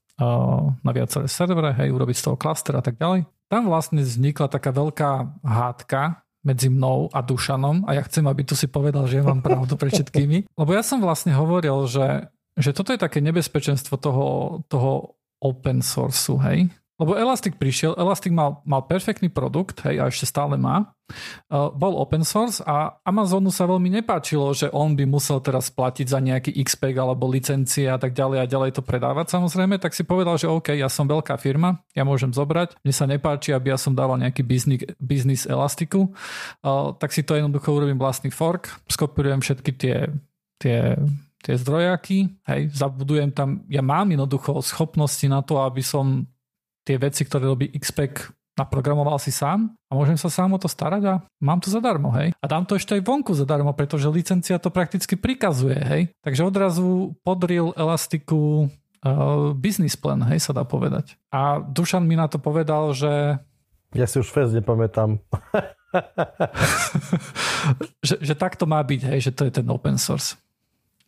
na viaceré servere, hej, urobiť z toho klaster a tak ďalej. Tam vlastne vznikla taká veľká hádka medzi mnou a Dušanom a ja chcem, aby tu si povedal, že ja mám pravdu pre všetkými. Lebo ja som vlastne hovoril, že, že toto je také nebezpečenstvo toho, toho open sourceu, hej. Lebo Elastic prišiel, Elastic mal, mal perfektný produkt, hej, a ešte stále má. Uh, bol open source a Amazonu sa veľmi nepáčilo, že on by musel teraz platiť za nejaký XPEG alebo licencie a tak ďalej a ďalej to predávať samozrejme, tak si povedal, že OK, ja som veľká firma, ja môžem zobrať, mne sa nepáči, aby ja som dával nejaký biznis, biznis Elastiku, uh, tak si to jednoducho urobím vlastný fork, skopírujem všetky tie, tie tie zdrojaky, hej, zabudujem tam, ja mám jednoducho schopnosti na to, aby som tie veci, ktoré robí XPEC naprogramoval si sám a môžem sa sám o to starať a mám to zadarmo, hej. A dám to ešte aj vonku zadarmo, pretože licencia to prakticky prikazuje, hej. Takže odrazu podril Elastiku uh, business plan, hej, sa dá povedať. A Dušan mi na to povedal, že... Ja si už fest nepamätám. že, že tak to má byť, hej, že to je ten open source.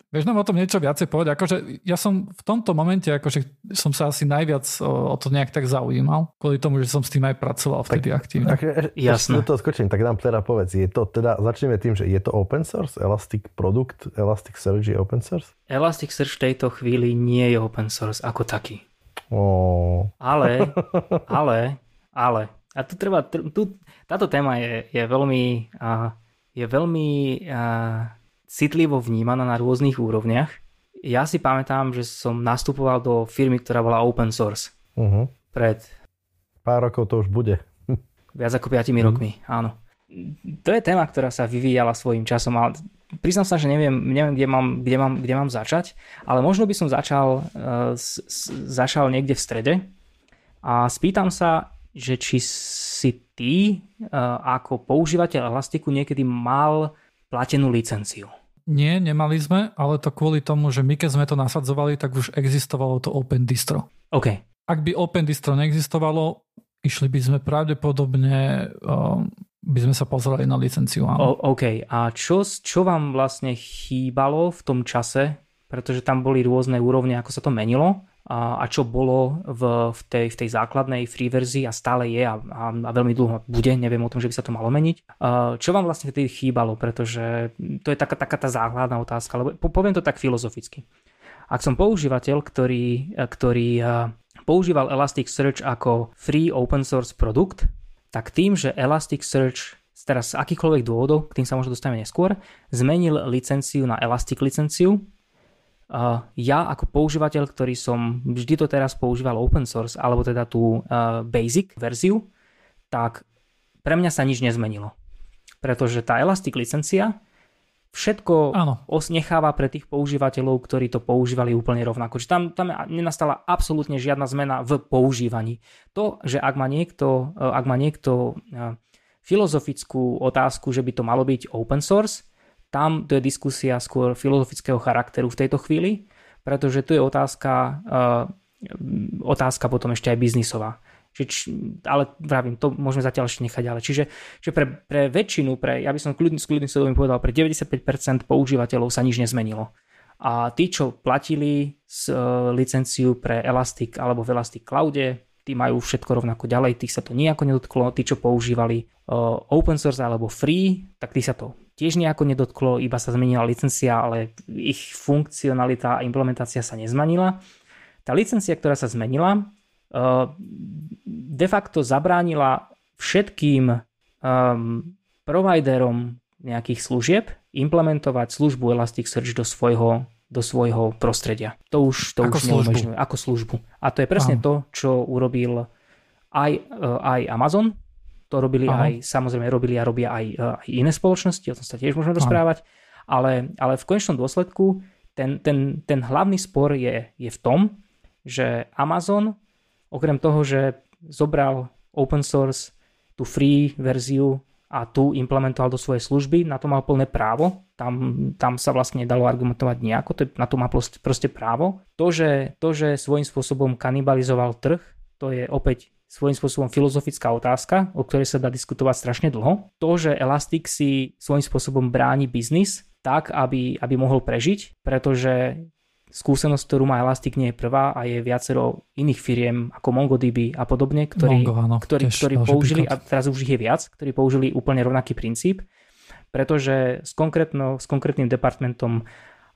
Vieš nám o tom niečo viacej povedať? Akože ja som v tomto momente, akože som sa asi najviac o, o to nejak tak zaujímal, kvôli tomu, že som s tým aj pracoval vtedy tak, aktívne. Tak, e, e, Jasné. to skočím, tak nám teda povedz, je to teda, začneme tým, že je to open source? Elastic produkt, Elasticsearch je open source? Elasticsearch v tejto chvíli nie je open source ako taký. Oh. Ale, ale, ale, a tu treba, tu, táto téma je, je veľmi, uh, je veľmi uh, citlivo vnímaná na rôznych úrovniach. Ja si pamätám, že som nastupoval do firmy, ktorá bola open source. Uh-huh. Pred... Pár rokov to už bude. Viac ako 5 uh-huh. rokmi, áno. To je téma, ktorá sa vyvíjala svojím časom, ale priznám sa, že neviem, neviem kde, mám, kde, mám, kde mám začať, ale možno by som začal, uh, s, s, začal niekde v strede a spýtam sa, že či si ty uh, ako používateľ Elastiku niekedy mal platenú licenciu. Nie, nemali sme, ale to kvôli tomu, že my keď sme to nasadzovali, tak už existovalo to Open Distro. OK. Ak by Open Distro neexistovalo, išli by sme pravdepodobne, uh, by sme sa pozerali na licenciu. Áno. O, OK. A čo, čo vám vlastne chýbalo v tom čase? Pretože tam boli rôzne úrovne, ako sa to menilo a, čo bolo v, v, tej, v tej základnej free verzii a stále je a, a, a veľmi dlho bude, neviem o tom, že by sa to malo meniť. Čo vám vlastne vtedy chýbalo, pretože to je taká, taká tá základná otázka, lebo poviem to tak filozoficky. Ak som používateľ, ktorý, ktorý používal Elasticsearch ako free open source produkt, tak tým, že Elasticsearch teraz z akýchkoľvek dôvodov, k tým sa možno dostaneme neskôr, zmenil licenciu na Elastic licenciu, ja ako používateľ, ktorý som vždy to teraz používal open source, alebo teda tú uh, basic verziu, tak pre mňa sa nič nezmenilo. Pretože tá Elastic licencia všetko Áno. necháva pre tých používateľov, ktorí to používali úplne rovnako. Čiže tam, tam nenastala absolútne žiadna zmena v používaní. To, že ak má niekto, uh, ak má niekto filozofickú otázku, že by to malo byť open source, tam to je diskusia skôr filozofického charakteru v tejto chvíli, pretože tu je otázka, uh, otázka potom ešte aj biznisová. Či, ale vravím, to môžeme zatiaľ ešte nechať ďalej. Čiže, čiže pre, pre väčšinu, pre, ja by som s kľudným svedomím povedal, pre 95% používateľov sa nič nezmenilo. A tí, čo platili s, uh, licenciu pre Elastic alebo v Elastic Cloude, tí majú všetko rovnako ďalej, tých sa to nejako nedotklo, tí, čo používali uh, open source alebo free, tak tí sa to tiež nejako nedotklo, iba sa zmenila licencia, ale ich funkcionalita a implementácia sa nezmenila. Tá licencia, ktorá sa zmenila, eh, de facto zabránila všetkým um, providerom nejakých služieb implementovať službu Elasticsearch do svojho, do svojho prostredia. To už, to ako už neumožňuje. Ako službu. A to je presne Aha. to, čo urobil aj, eh, aj Amazon, to robili Aha. aj, samozrejme robili a robia aj, e, aj iné spoločnosti, o tom sa tiež môžeme rozprávať, ale, ale v konečnom dôsledku ten, ten, ten hlavný spor je, je v tom, že Amazon, okrem toho, že zobral open source, tú free verziu a tu implementoval do svojej služby, na to mal plné právo, tam, tam sa vlastne nedalo argumentovať nejako, to, na to má proste, proste právo. To že, to, že svojím spôsobom kanibalizoval trh, to je opäť svojím spôsobom filozofická otázka, o ktorej sa dá diskutovať strašne dlho. To, že Elastic si svojím spôsobom bráni biznis tak, aby, aby mohol prežiť, pretože skúsenosť, ktorú má Elastic nie je prvá a je viacero iných firiem ako MongoDB a podobne, ktorí, Mongo, áno, ktorí, ktorí použili, príklad. a teraz už ich je viac, ktorí použili úplne rovnaký princíp, pretože s, s konkrétnym departmentom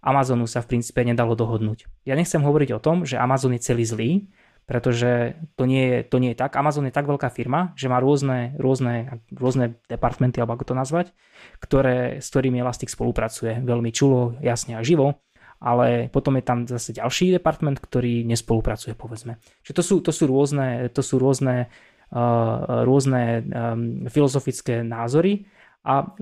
Amazonu sa v princípe nedalo dohodnúť. Ja nechcem hovoriť o tom, že Amazon je celý zlý, pretože to nie, je, to nie je tak. Amazon je tak veľká firma, že má rôzne, rôzne, rôzne departmenty, alebo ako to nazvať, ktoré, s ktorými Elastic spolupracuje veľmi čulo, jasne a živo, ale potom je tam zase ďalší department, ktorý nespolupracuje, povedzme. Čiže to sú, to sú rôzne, to sú rôzne, uh, rôzne um, filozofické názory a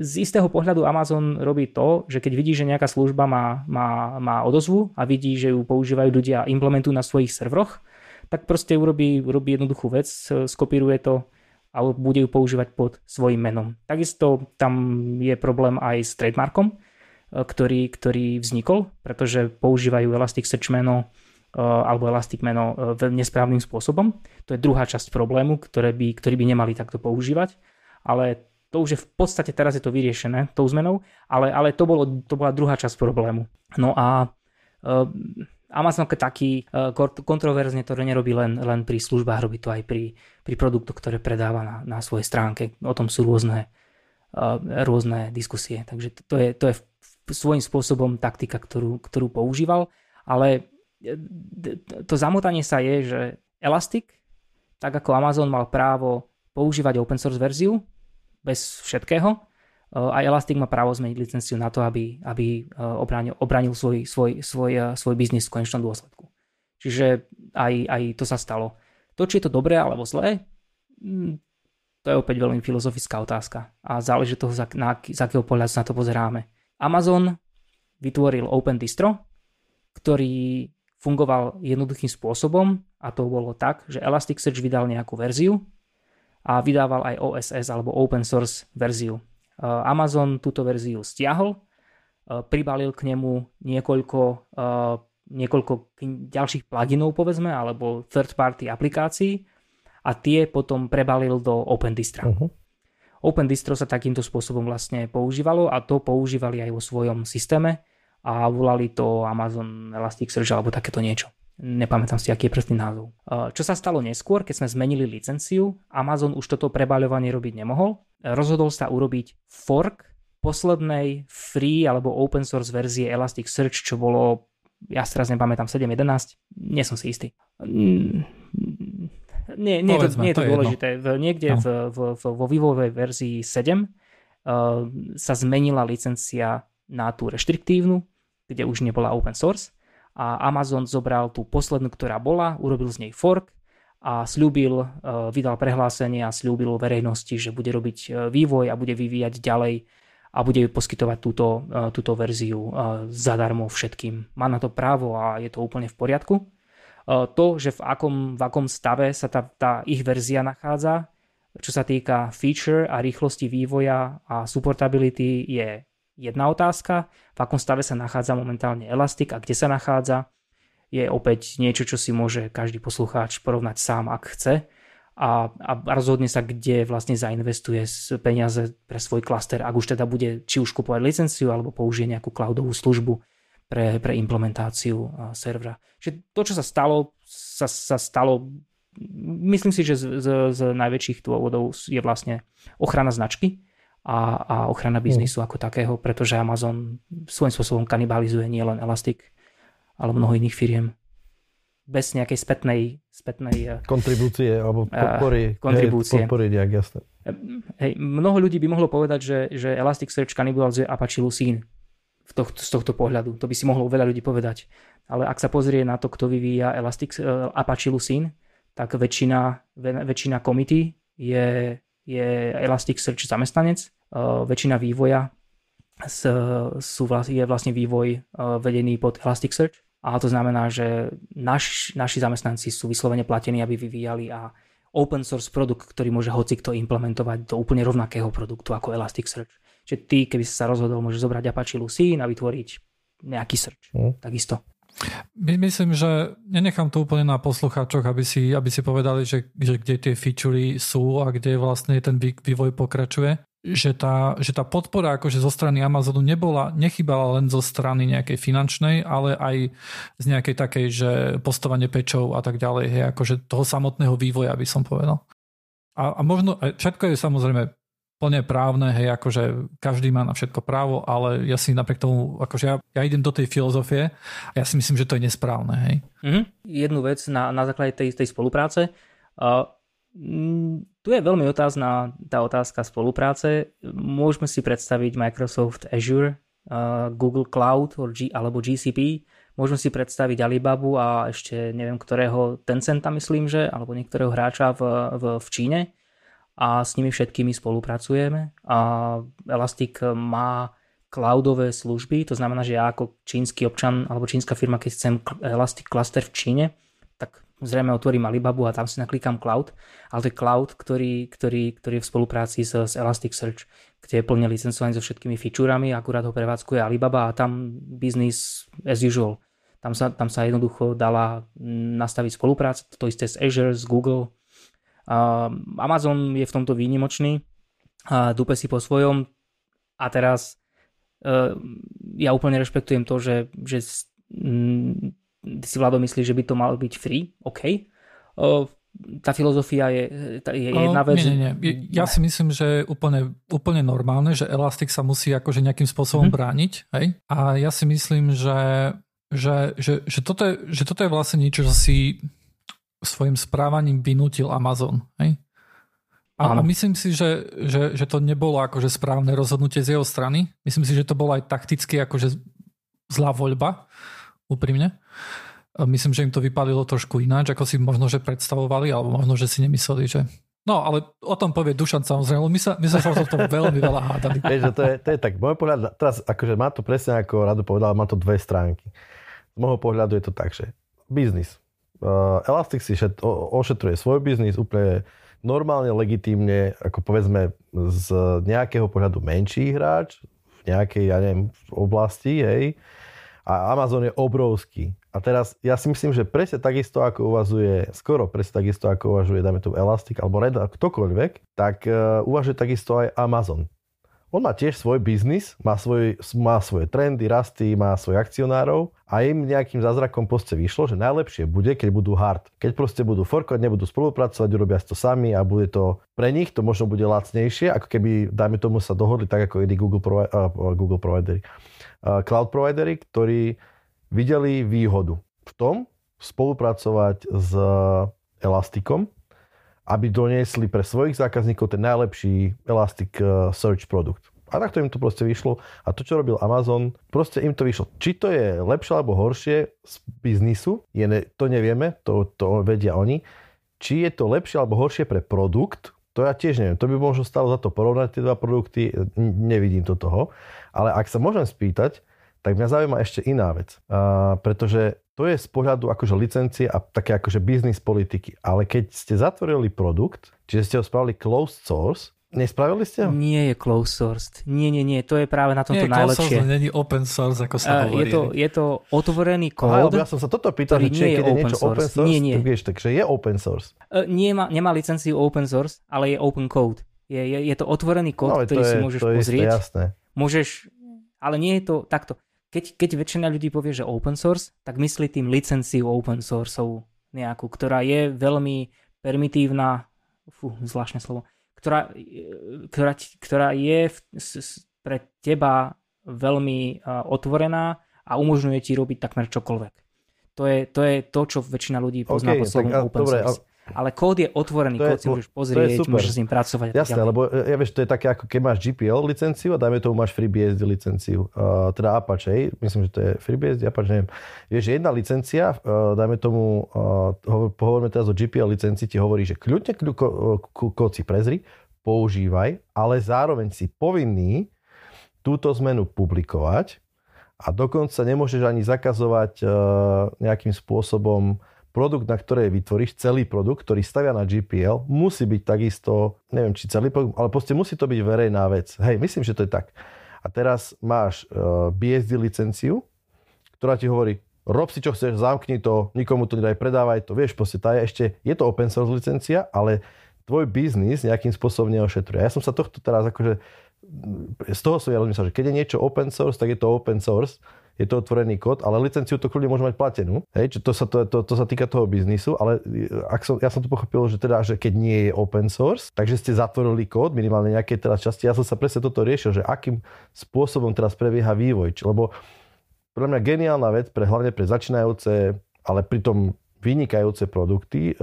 z istého pohľadu Amazon robí to, že keď vidí, že nejaká služba má, má, má odozvu a vidí, že ju používajú ľudia a implementujú na svojich serveroch, tak proste urobí, urobí jednoduchú vec, skopíruje to a bude ju používať pod svojim menom. Takisto tam je problém aj s trademarkom, ktorý, ktorý vznikol, pretože používajú Elasticsearch meno e, alebo Elastic meno e, nesprávnym spôsobom. To je druhá časť problému, ktoré by, ktorý by nemali takto používať, ale to už je v podstate teraz je to vyriešené tou zmenou, ale, ale to, bolo, to bola druhá časť problému. No a uh, Amazon taký uh, kontroverzne to nerobí len, len pri službách, robí to aj pri, pri produktoch, ktoré predáva na, na svojej stránke. O tom sú rôzne, uh, rôzne diskusie. Takže to je, to je svojím spôsobom taktika, ktorú, ktorú používal, ale to zamotanie sa je, že Elastic, tak ako Amazon mal právo používať open source verziu, bez všetkého. A Elastic má právo zmeniť licenciu na to, aby, aby obranil, obranil svoj, svoj, svoj, svoj biznis v konečnom dôsledku. Čiže aj, aj to sa stalo. To, či je to dobré alebo zlé, hm, to je opäť veľmi filozofická otázka a záleží toho, na, z akého pohľadu sa na to pozeráme. Amazon vytvoril Open Distro, ktorý fungoval jednoduchým spôsobom a to bolo tak, že Elasticsearch vydal nejakú verziu a vydával aj OSS alebo open source verziu. E, Amazon túto verziu stiahol, e, pribalil k nemu niekoľko, e, niekoľko ďalších pluginov povedzme, alebo third party aplikácií a tie potom prebalil do Open Distro. Uh-huh. Open Distro sa takýmto spôsobom vlastne používalo a to používali aj vo svojom systéme a volali to Amazon Elasticsearch alebo takéto niečo. Nepamätám si, aký je presný názov. Čo sa stalo neskôr, keď sme zmenili licenciu, Amazon už toto prebaľovanie robiť nemohol. Rozhodol sa urobiť fork poslednej free alebo open source verzie Elasticsearch, čo bolo, ja si teraz nepamätám, 7.11, nie som si istý. Nie, nie, Povedzme, to, nie je to, to dôležité. V, niekde no. v, v, v, vo vývojovej verzii 7 uh, sa zmenila licencia na tú reštriktívnu, kde už nebola open source a Amazon zobral tú poslednú, ktorá bola, urobil z nej fork a slúbil, e, vydal prehlásenie a slúbil verejnosti, že bude robiť e, vývoj a bude vyvíjať ďalej a bude poskytovať túto, e, túto verziu zadarmo všetkým. Má na to právo a je to úplne v poriadku. To, že v akom, v akom stave sa tá, tá ich verzia nachádza, čo sa týka feature a rýchlosti vývoja a supportability je jedna otázka, v akom stave sa nachádza momentálne Elastic a kde sa nachádza, je opäť niečo, čo si môže každý poslucháč porovnať sám, ak chce. A, a rozhodne sa, kde vlastne zainvestuje peniaze pre svoj klaster, ak už teda bude či už kupovať licenciu alebo použije nejakú cloudovú službu pre, pre implementáciu servera. Čiže to, čo sa stalo, sa, sa stalo, myslím si, že z, z, z najväčších dôvodov je vlastne ochrana značky, a, a ochrana biznisu mm. ako takého, pretože Amazon svojím spôsobom kanibalizuje nielen Elastic, ale mnoho iných firiem bez nejakej spätnej, spätnej eh, kontribúcie alebo podpory, kontribúcie. Hej, podpory nejak, jasné. Hej, mnoho ľudí by mohlo povedať, že, že Elasticsearch kanibalizuje Apache Lucene v to, z tohto pohľadu. To by si mohlo veľa ľudí povedať. Ale ak sa pozrie na to, kto vyvíja Elastic, Apache Lucene, tak väčšina, väčšina komity je, je Elasticsearch zamestnanec väčšina vývoja sú, je vlastne vývoj vedený pod Elasticsearch a to znamená, že naš, naši zamestnanci sú vyslovene platení, aby vyvíjali a open source produkt, ktorý môže hoci kto implementovať do úplne rovnakého produktu ako Elasticsearch. Čiže ty, keby si sa rozhodol, môžeš zobrať Apache Lucene a vytvoriť nejaký search. Mm. Takisto. My, myslím, že nenechám to úplne na poslucháčoch, aby si, aby si povedali, že, že kde tie featurey sú a kde vlastne ten vývoj pokračuje. Že tá, že tá podpora akože zo strany Amazonu nebola, nechybala len zo strany nejakej finančnej, ale aj z nejakej takej, že postovanie pečov a tak ďalej, hej, akože toho samotného vývoja by som povedal. A, a možno, všetko je samozrejme plne právne, hej, akože každý má na všetko právo, ale ja si napriek tomu, akože ja, ja idem do tej filozofie a ja si myslím, že to je nesprávne, hej. Mm-hmm. Jednu vec na, na základe tej, tej spolupráce. Uh, tu je veľmi otázna tá otázka spolupráce. Môžeme si predstaviť Microsoft Azure, uh, Google Cloud alebo GCP, môžeme si predstaviť Alibabu a ešte neviem ktorého Tencenta myslím, že, alebo niektorého hráča v, v, v Číne a s nimi všetkými spolupracujeme. A Elastic má cloudové služby, to znamená, že ja ako čínsky občan alebo čínska firma, keď chcem Elastic Cluster v Číne, tak zrejme otvorím Alibabu a tam si naklikám cloud, ale to je cloud, ktorý, ktorý, ktorý je v spolupráci s, s Elasticsearch, kde je plne licencovaný so všetkými featurami, akurát ho prevádzkuje Alibaba a tam business as usual. Tam sa, tam sa jednoducho dala nastaviť spolupráca, to isté s Azure, s Google, Amazon je v tomto výnimočný, dupe si po svojom a teraz e, ja úplne rešpektujem to, že, že ty si Vlado myslí, že by to malo byť free, OK. Tá filozofia je, je jedna vec. Nie, nie, nie. Ja si myslím, že je úplne, úplne normálne, že Elastic sa musí akože nejakým spôsobom mm-hmm. brániť. Hej? A ja si myslím, že, že, že, že, toto je, že toto je vlastne niečo, čo si svojim správaním vynútil Amazon. Hej? A Áno. myslím si, že, že, že to nebolo akože správne rozhodnutie z jeho strany. Myslím si, že to bolo aj takticky akože zlá voľba, úprimne. Myslím, že im to vypadilo trošku ináč, ako si možno, že predstavovali, alebo možno, že si nemysleli, že... No, ale o tom povie Dušan samozrejme, my sa, my sa o tom veľmi veľa hádali. Vieš, to je, to je tak, môj pohľad, teraz akože má to presne ako Rado povedal, má to dve stránky. Z môjho pohľadu je to tak, že biznis, Uh, Elastic si šet, o, ošetruje svoj biznis úplne normálne, legitímne, ako povedzme z nejakého pohľadu menší hráč v nejakej, ja neviem, oblasti, hej. A Amazon je obrovský. A teraz ja si myslím, že presne takisto ako uvažuje, skoro presne takisto ako uvažuje, dáme tu Elastic alebo Red, ktokoľvek, tak uh, uvažuje takisto aj Amazon. On má tiež svoj biznis, má, svoj, má svoje trendy, rasty, má svojich akcionárov a im nejakým zázrakom poste vyšlo, že najlepšie bude, keď budú hard. Keď proste budú forkovať, nebudú spolupracovať, urobia to sami a bude to pre nich, to možno bude lacnejšie, ako keby, dajme tomu, sa dohodli tak ako iní Google, provi- Google providery, cloud providery, ktorí videli výhodu v tom spolupracovať s Elasticom, aby doniesli pre svojich zákazníkov ten najlepší Elastic eh, Search produkt. A takto im to proste vyšlo. A to, čo robil Amazon, proste im to vyšlo. Či to je lepšie alebo horšie z biznisu, je ne, to nevieme, to, to vedia oni. Či je to lepšie alebo horšie pre produkt, to ja tiež neviem. To by možno stalo za to porovnať tie dva produkty, nevidím to toho. Ale ak sa môžem spýtať, tak mňa zaujíma ešte iná vec. A, pretože to je z pohľadu akože licencie a také akože biznis politiky. Ale keď ste zatvorili produkt, čiže ste ho spravili closed source, Nespravili ste ho? Nie je closed source. Nie, nie, nie. To je práve na tomto nie, najlepšie. Nie, není open source, ako sa uh, hovorí. Je to, je to otvorený kód, ja som sa toto pýtal, že či je, je open niečo source. open source, nie, nie. tak vieš, takže je open source. Uh, nie má, nemá licenciu open source, ale je open code. Je, je, je to otvorený kód, no, ktorý je, si môžeš to pozrieť. Je jasné. Môžeš, ale nie je to takto keď, keď väčšina ľudí povie, že open source, tak myslí tým licenciu open source nejakú, ktorá je veľmi permitívna, fú, zvláštne slovo, ktorá, ktorá, ktorá je v, s, pre teba veľmi uh, otvorená a umožňuje ti robiť takmer čokoľvek. To je to, je to čo väčšina ľudí pozná okay, pod slovom open dobre, source ale kód je otvorený, kód si môžeš pozrieť, môžeš s ním pracovať. Jasné, lebo e, ja vieš, to je také ako keď máš GPL licenciu a dajme tomu máš FreeBSD licenciu, uh, teda Apache, hej, myslím, že to je FreeBSD, Apache, neviem. Vieš, jedna licencia, uh, dajme tomu, uh, pohovoríme teraz o GPL licencii, ti hovorí, že kľudne kód si prezri, používaj, ale zároveň si povinný túto zmenu publikovať a dokonca nemôžeš ani zakazovať uh, nejakým spôsobom produkt, na ktorej vytvoríš, celý produkt, ktorý stavia na GPL, musí byť takisto, neviem či celý produkt, ale proste musí to byť verejná vec. Hej, myslím, že to je tak. A teraz máš uh, BSD licenciu, ktorá ti hovorí, rob si čo chceš, zamkni to, nikomu to nedaj, predávaj to, vieš, proste tá je ešte, je to open source licencia, ale tvoj biznis nejakým spôsobom neošetruje. Ja som sa tohto teraz akože, z toho som ja rozmyslel, že keď je niečo open source, tak je to open source, je to otvorený kód, ale licenciu to kľudne môže mať platenú. Hej, to, sa, to, to, to, sa týka toho biznisu, ale ak som, ja som to pochopil, že teda, že keď nie je open source, takže ste zatvorili kód, minimálne nejaké teraz časti. Ja som sa presne toto riešil, že akým spôsobom teraz prebieha vývoj. Lebo pre mňa geniálna vec, pre, hlavne pre začínajúce, ale pritom vynikajúce produkty e,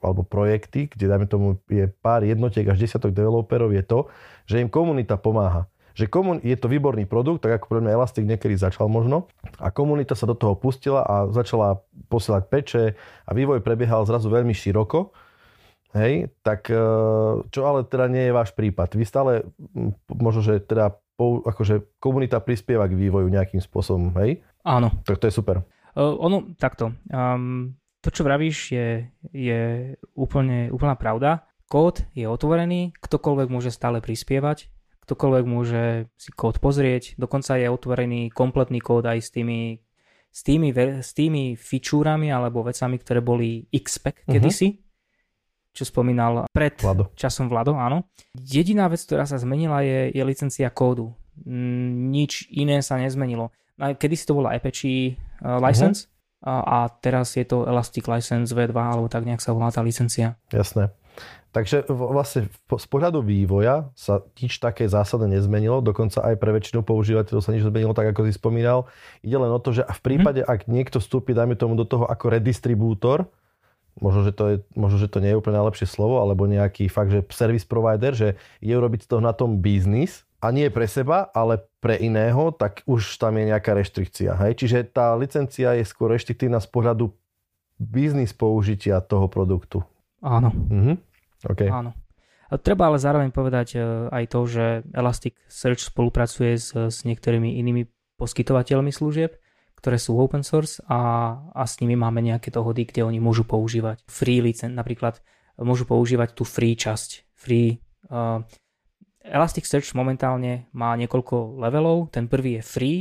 alebo projekty, kde dajme tomu je pár jednotiek až desiatok developerov, je to, že im komunita pomáha. Že komun- je to výborný produkt, tak ako pre mňa Elastic niekedy začal možno. A komunita sa do toho pustila a začala posielať peče a vývoj prebiehal zrazu veľmi široko. Hej, tak e, čo ale teda nie je váš prípad. Vy stále možno, že teda akože komunita prispieva k vývoju nejakým spôsobom, hej? Áno. Tak to je super. Uh, ono, takto. Um, to, čo vravíš, je, je úplne, úplná pravda. Kód je otvorený, ktokoľvek môže stále prispievať, ktokoľvek môže si kód pozrieť, dokonca je otvorený kompletný kód aj s tými, s tými, s tými fičúrami alebo vecami, ktoré boli XPEC uh-huh. kedysi, čo spomínal pred Vlado. časom Vlado, áno. Jediná vec, ktorá sa zmenila, je, je licencia kódu. Nič iné sa nezmenilo. Kedy si to bola Apache uh, license uh-huh. a, a teraz je to Elastic License V2, alebo tak nejak sa volá tá licencia. Jasné. Takže vlastne z pohľadu vývoja sa nič také zásadne nezmenilo, dokonca aj pre väčšinu používateľov sa nič nezmenilo, tak ako si spomínal. Ide len o to, že v prípade, hmm. ak niekto vstúpi, dajme tomu do toho ako redistribútor, možno, že to, je, možno, že to nie je úplne najlepšie slovo, alebo nejaký fakt, že service provider, že ide urobiť z toho na tom biznis a nie pre seba, ale pre iného, tak už tam je nejaká reštrikcia. Hej? Čiže tá licencia je skôr reštriktívna z pohľadu biznis použitia toho produktu. Áno. Mhm. Okay. Áno. A treba ale zároveň povedať e, aj to, že Elasticsearch spolupracuje s, s niektorými inými poskytovateľmi služieb, ktoré sú open source a, a s nimi máme nejaké dohody, kde oni môžu používať free licen, napríklad môžu používať tú free časť. Free, uh, Elasticsearch momentálne má niekoľko levelov, ten prvý je free,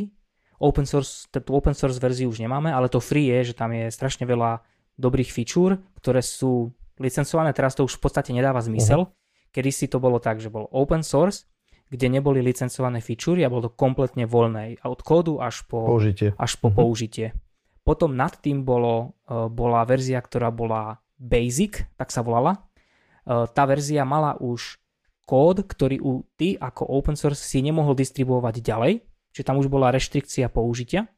open source, tú open source verziu už nemáme, ale to free je, že tam je strašne veľa dobrých feature, ktoré sú licencované, teraz to už v podstate nedáva zmysel. Uh-huh. Kedy si to bolo tak, že bol open source kde neboli licencované fičúry a bolo to kompletne voľné od kódu až po použitie. Až po uh-huh. použitie. Potom nad tým bolo, e, bola verzia, ktorá bola Basic, tak sa volala. E, tá verzia mala už kód, ktorý u ty ako open source si nemohol distribuovať ďalej, čiže tam už bola reštrikcia použitia.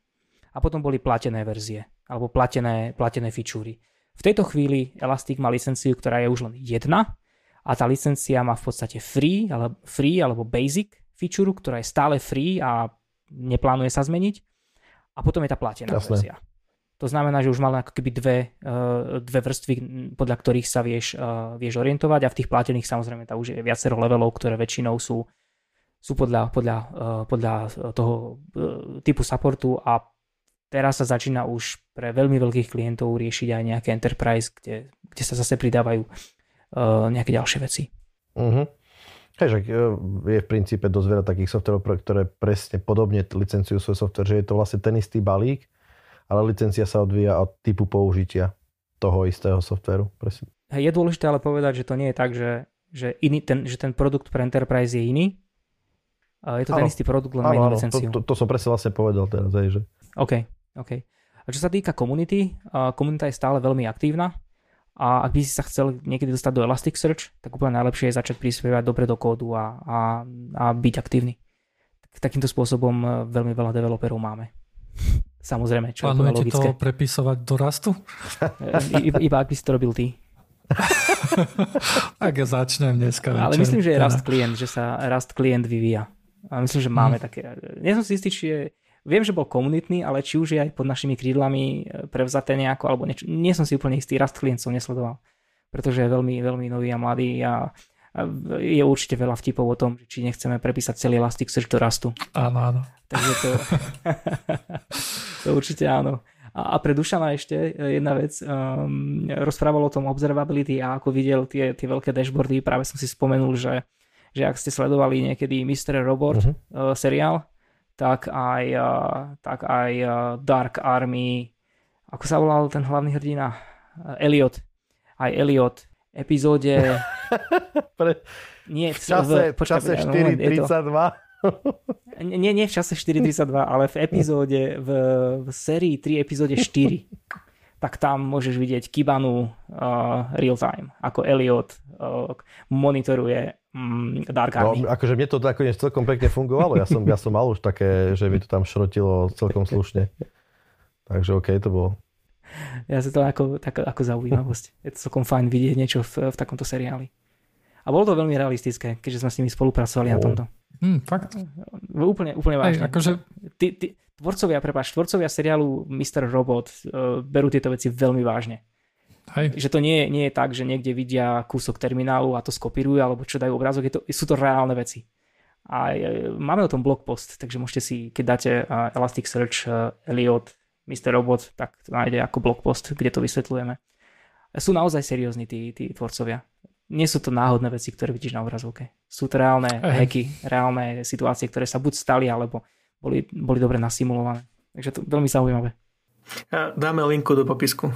A potom boli platené verzie, alebo platené, platené fičúry. V tejto chvíli Elastic má licenciu, ktorá je už len jedna, a tá licencia má v podstate free, ale, free alebo basic feature, ktorá je stále free a neplánuje sa zmeniť. A potom je tá platená Jasné. verzia. To znamená, že už máme ako keby dve, uh, dve vrstvy, podľa ktorých sa vieš, uh, vieš orientovať a v tých platených samozrejme tá už je viacero levelov, ktoré väčšinou sú, sú podľa, podľa, uh, podľa toho typu supportu a teraz sa začína už pre veľmi veľkých klientov riešiť aj nejaké enterprise, kde, kde sa zase pridávajú Eh, nejaké ďalšie veci. Uh-huh. Hej, že je v princípe dosť veľa takých softverov, ktoré presne podobne licenciujú svoj software, že je to vlastne ten istý balík, ale licencia sa odvíja od typu použitia toho istého softveru. Presne. Je dôležité ale povedať, že to nie je tak, že, že, iný, ten, že ten produkt pre Enterprise je iný. Je to ano. ten istý produkt, len má inú licenciu. To, to, to som presne vlastne povedal teraz. Že... OK, OK. A čo sa týka komunity, komunita je stále veľmi aktívna. A ak by si sa chcel niekedy dostať do Elasticsearch, tak úplne najlepšie je začať prispievať dobre do kódu a, a, a byť aktívny. Tak, takýmto spôsobom e, veľmi veľa developerov máme. Samozrejme, čo Plánujete je logické. to prepisovať do rastu? E, iba, iba ak by si to robil ty. tak ja začnem dneska. Ale večer, myslím, že je. Rust klient, že sa Rust klient vyvíja. A myslím, že máme hmm. také. Nie som si istý, či je Viem, že bol komunitný, ale či už je aj pod našimi krídlami e, prevzaté nejako, alebo niečo. Nie som si úplne istý, Rast Client som nesledoval, pretože je veľmi, veľmi nový a mladý a, a je určite veľa vtipov o tom, či nechceme prepísať celý Elasticsearch do Rastu. Áno, áno. Takže to, to určite áno. A, a pre Dušana ešte e, jedna vec. Um, rozprával o tom observability a ako videl tie, tie veľké dashboardy, práve som si spomenul, že, že ak ste sledovali niekedy Mr. Robot uh-huh. uh, seriál, tak aj, uh, tak aj uh, Dark Army, ako sa volal ten hlavný hrdina? Uh, Elliot. Aj Elliot. Epizóde... Pre... Nie, v čase, v, počkaj, čase 4.32. Nie, nie v čase 4.32, ale v epizóde, v, v sérii 3 epizóde 4 tak tam môžeš vidieť Kibanu uh, real time, ako Elliot uh, monitoruje um, Dark Army. No, akože mne to nakoniec celkom pekne fungovalo, ja som, ja som mal už také, že mi to tam šrotilo celkom slušne. Takže OK, to bolo. Ja si to ako, tak, ako zaujímavosť. Je to celkom fajn vidieť niečo v, v takomto seriáli. A bolo to veľmi realistické, keďže sme s nimi spolupracovali oh. na tomto. Hmm, fakt? Úplne, úplne vážne. Aj, akože... ty, ty, tvorcovia, prepáč, tvorcovia seriálu Mr. Robot uh, berú tieto veci veľmi vážne. Hej. Že to nie, nie je tak, že niekde vidia kúsok terminálu a to skopírujú, alebo čo dajú obrázok, je to, sú to reálne veci. A uh, máme o tom blog post, takže môžete si, keď dáte uh, Elasticsearch uh, Elliot Mr. Robot, tak to nájde ako blog post, kde to vysvetľujeme. Sú naozaj seriózni tí, tí tvorcovia. Nie sú to náhodné veci, ktoré vidíš na obrazovke. Sú to reálne hacky, reálne situácie, ktoré sa buď stali, alebo boli, boli dobre nasimulované. Takže to veľmi zaujímavé. Dáme linku do popisku.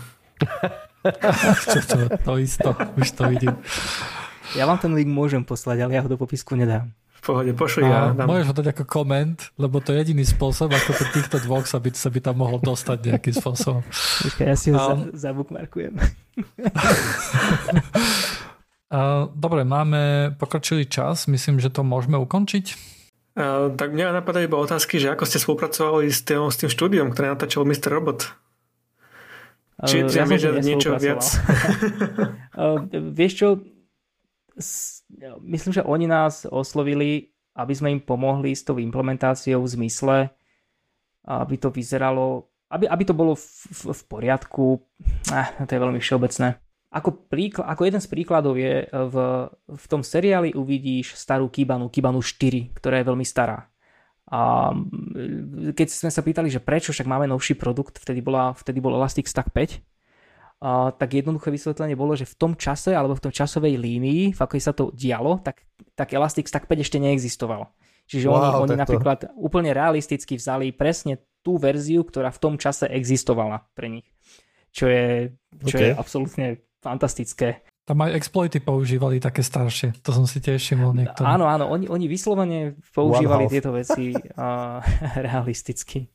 To, to, to isto, už to vidím. Ja vám ten link môžem poslať, ale ja ho do popisku nedám. V pohode, pošli ja dám. Môžeš ho dať ako koment, lebo to je jediný spôsob, ako pri týchto dvoch sa by, sa by tam mohol dostať nejakým spôsobom. Počkaj, ja si ho um, zabukmarkujem. Dobre, máme pokročilý čas, myslím, že to môžeme ukončiť. Uh, tak mňa napadajú iba otázky, že ako ste spolupracovali s tým, s tým štúdiom, ktoré natáčal Mr. Robot? Či uh, ja vieš niečo viac? uh, vieš čo, myslím, že oni nás oslovili, aby sme im pomohli s tou implementáciou v zmysle, aby to vyzeralo, aby, aby to bolo v, v, v poriadku. Eh, to je veľmi všeobecné. Ako, príklad, ako jeden z príkladov je, v, v tom seriáli uvidíš starú Kibanu, Kibanu 4, ktorá je veľmi stará. A keď sme sa pýtali, že prečo, však máme novší produkt, vtedy, bola, vtedy bol Elastic Stack 5, a, tak jednoduché vysvetlenie bolo, že v tom čase alebo v tom časovej línii, v akej sa to dialo, tak, tak Elastic Stack 5 ešte neexistoval. Čiže wow, oni, oni napríklad úplne realisticky vzali presne tú verziu, ktorá v tom čase existovala pre nich. Čo je, čo okay. je absolútne fantastické. Tam aj exploity používali také staršie, to som si tiež všimol niektoré. Áno, áno, oni, oni vyslovene používali tieto veci uh, realisticky.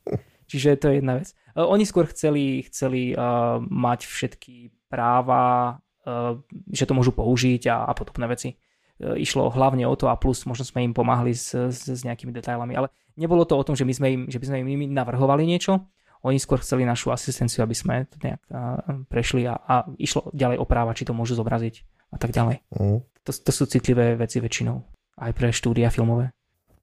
Čiže to je jedna vec. Uh, oni skôr chceli, chceli uh, mať všetky práva, uh, že to môžu použiť a, a podobné veci. Uh, išlo hlavne o to a plus možno sme im pomáhali s, s, s nejakými detailami, ale nebolo to o tom, že, my sme im, že by sme im navrhovali niečo, oni skôr chceli našu asistenciu, aby sme to nejak prešli a, a išlo ďalej opráva, či to môžu zobraziť a tak ďalej. Mm. To, to sú citlivé veci väčšinou, aj pre štúdia filmové.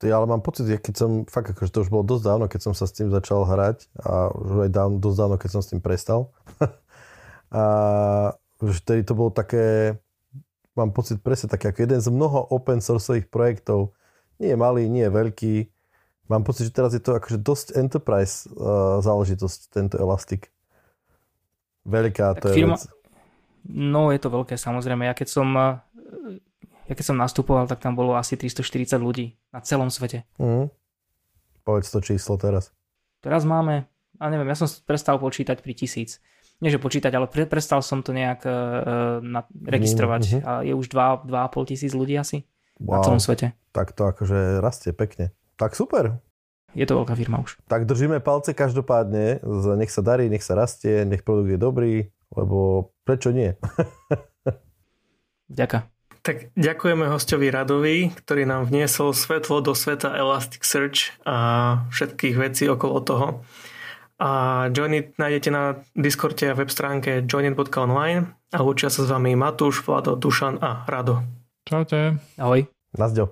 Ja ale mám pocit, keď som, fakt akože to už bolo dosť dávno, keď som sa s tým začal hrať a už aj dávno, dosť dávno, keď som s tým prestal. a že tedy to bolo také, mám pocit presne také ako jeden z mnoho open sourceových projektov. Nie je malý, nie je veľký, Mám pocit, že teraz je to akože dosť enterprise uh, záležitosť, tento Elastic. Veľká to je firma, vec. No je to veľké samozrejme. Ja keď som uh, ja keď som nastupoval, tak tam bolo asi 340 ľudí na celom svete. Mm. Povedz to číslo teraz. Teraz máme, a neviem, ja som prestal počítať pri tisíc. Nie, že počítať, ale pre, prestal som to nejak uh, na, registrovať. Mm-hmm. A je už 2,5 tisíc ľudí asi wow. na celom svete. Tak to akože rastie pekne. Tak super. Je to veľká firma už. Tak držíme palce každopádne. Nech sa darí, nech sa rastie, nech produkt je dobrý, lebo prečo nie? Ďakujem. Tak ďakujeme hostovi Radovi, ktorý nám vniesol svetlo do sveta Elasticsearch a všetkých vecí okolo toho. A Joinit nájdete na Discorde a web stránke joinit.online a učia sa s vami Matúš, Vlado, Dušan a Rado. Čaute. Ahoj. Nazďo.